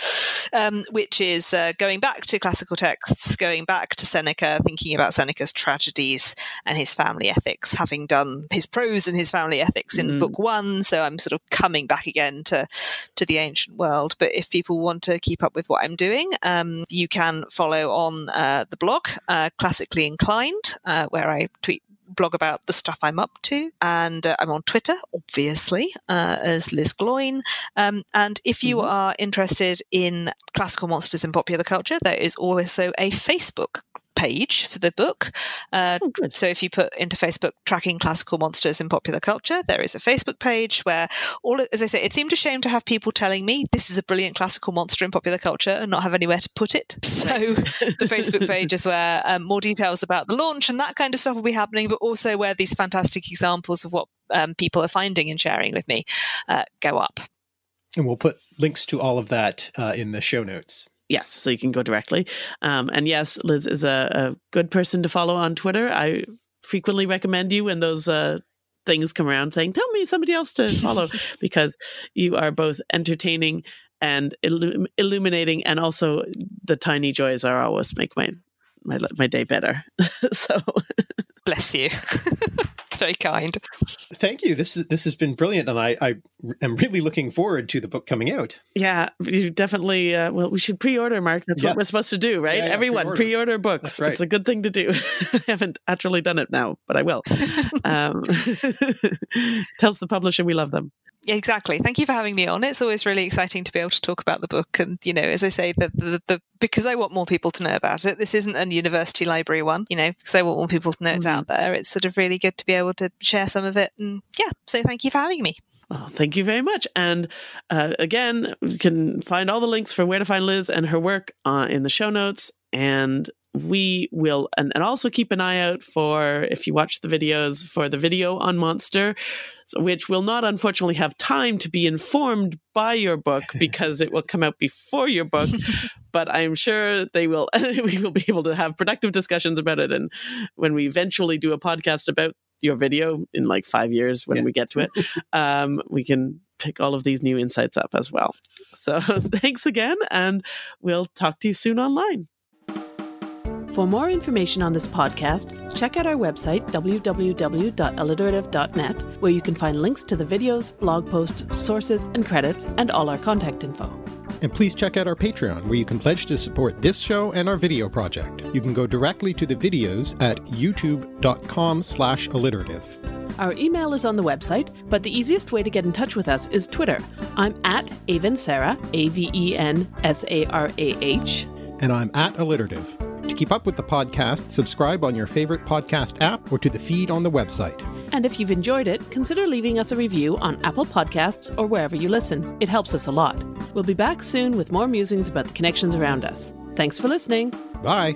[SPEAKER 5] um, which is uh, going back to classical texts, going back to Seneca, thinking about Seneca's tragedies and his family ethics, having done his prose and his family ethics in mm. book one. So I'm sort of coming back again to to the ancient world. But if people want to keep up with what I'm doing, um, you can follow on uh, the blog, uh, Classically Inclined, uh, where I tweet blog about the stuff I'm up to. And uh, I'm on Twitter, obviously, uh, as Liz Gloyn. Um, and if you mm-hmm. are interested in classical monsters in popular culture, there is also a Facebook page for the book. Uh, oh, so if you put into Facebook tracking classical monsters in popular culture, there is a Facebook page where all, as I say, it seemed a shame to have people telling me this is a brilliant classical monster in popular culture and not have anywhere to put it. So the Facebook page is where um, more details about the launch and that kind of stuff will be happening, but also where these fantastic examples of what um, people are finding and sharing with me uh, go up.
[SPEAKER 2] And we'll put links to all of that uh, in the show notes.
[SPEAKER 4] Yes, so you can go directly. Um, and yes, Liz is a, a, good person to follow on Twitter. I frequently recommend you when those uh, things come around saying, tell me somebody else to follow because you are both entertaining and illum- illuminating. And also the tiny joys are always make my, my, my day better. so
[SPEAKER 5] Bless you. it's very kind.
[SPEAKER 2] Thank you. This is this has been brilliant, and I, I am really looking forward to the book coming out.
[SPEAKER 4] Yeah, you definitely. Uh, well, we should pre-order, Mark. That's yes. what we're supposed to do, right?
[SPEAKER 2] Yeah, yeah,
[SPEAKER 4] Everyone
[SPEAKER 2] pre-order,
[SPEAKER 4] pre-order books. Right. It's a good thing to do. I haven't actually done it now, but I will. um, tells the publisher we love them.
[SPEAKER 5] Exactly. Thank you for having me on. It's always really exciting to be able to talk about the book. And, you know, as I say, the, the, the because I want more people to know about it, this isn't a university library one, you know, because I want more people to know it's mm-hmm. out there. It's sort of really good to be able to share some of it. And yeah, so thank you for having me.
[SPEAKER 4] Well, thank you very much. And uh, again, you can find all the links for where to find Liz and her work uh, in the show notes. And we will and, and also keep an eye out for if you watch the videos for the video on monster which will not unfortunately have time to be informed by your book because it will come out before your book but i'm sure they will we will be able to have productive discussions about it and when we eventually do a podcast about your video in like five years when yeah. we get to it um, we can pick all of these new insights up as well so thanks again and we'll talk to you soon online
[SPEAKER 3] for more information on this podcast, check out our website, www.alliterative.net, where you can find links to the videos, blog posts, sources, and credits, and all our contact info.
[SPEAKER 2] And please check out our Patreon, where you can pledge to support this show and our video project. You can go directly to the videos at youtube.com slash alliterative.
[SPEAKER 3] Our email is on the website, but the easiest way to get in touch with us is Twitter. I'm at Avensarah, A-V-E-N-S-A-R-A-H.
[SPEAKER 2] And I'm at alliterative. To keep up with the podcast, subscribe on your favorite podcast app or to the feed on the website.
[SPEAKER 3] And if you've enjoyed it, consider leaving us a review on Apple Podcasts or wherever you listen. It helps us a lot. We'll be back soon with more musings about the connections around us. Thanks for listening.
[SPEAKER 2] Bye.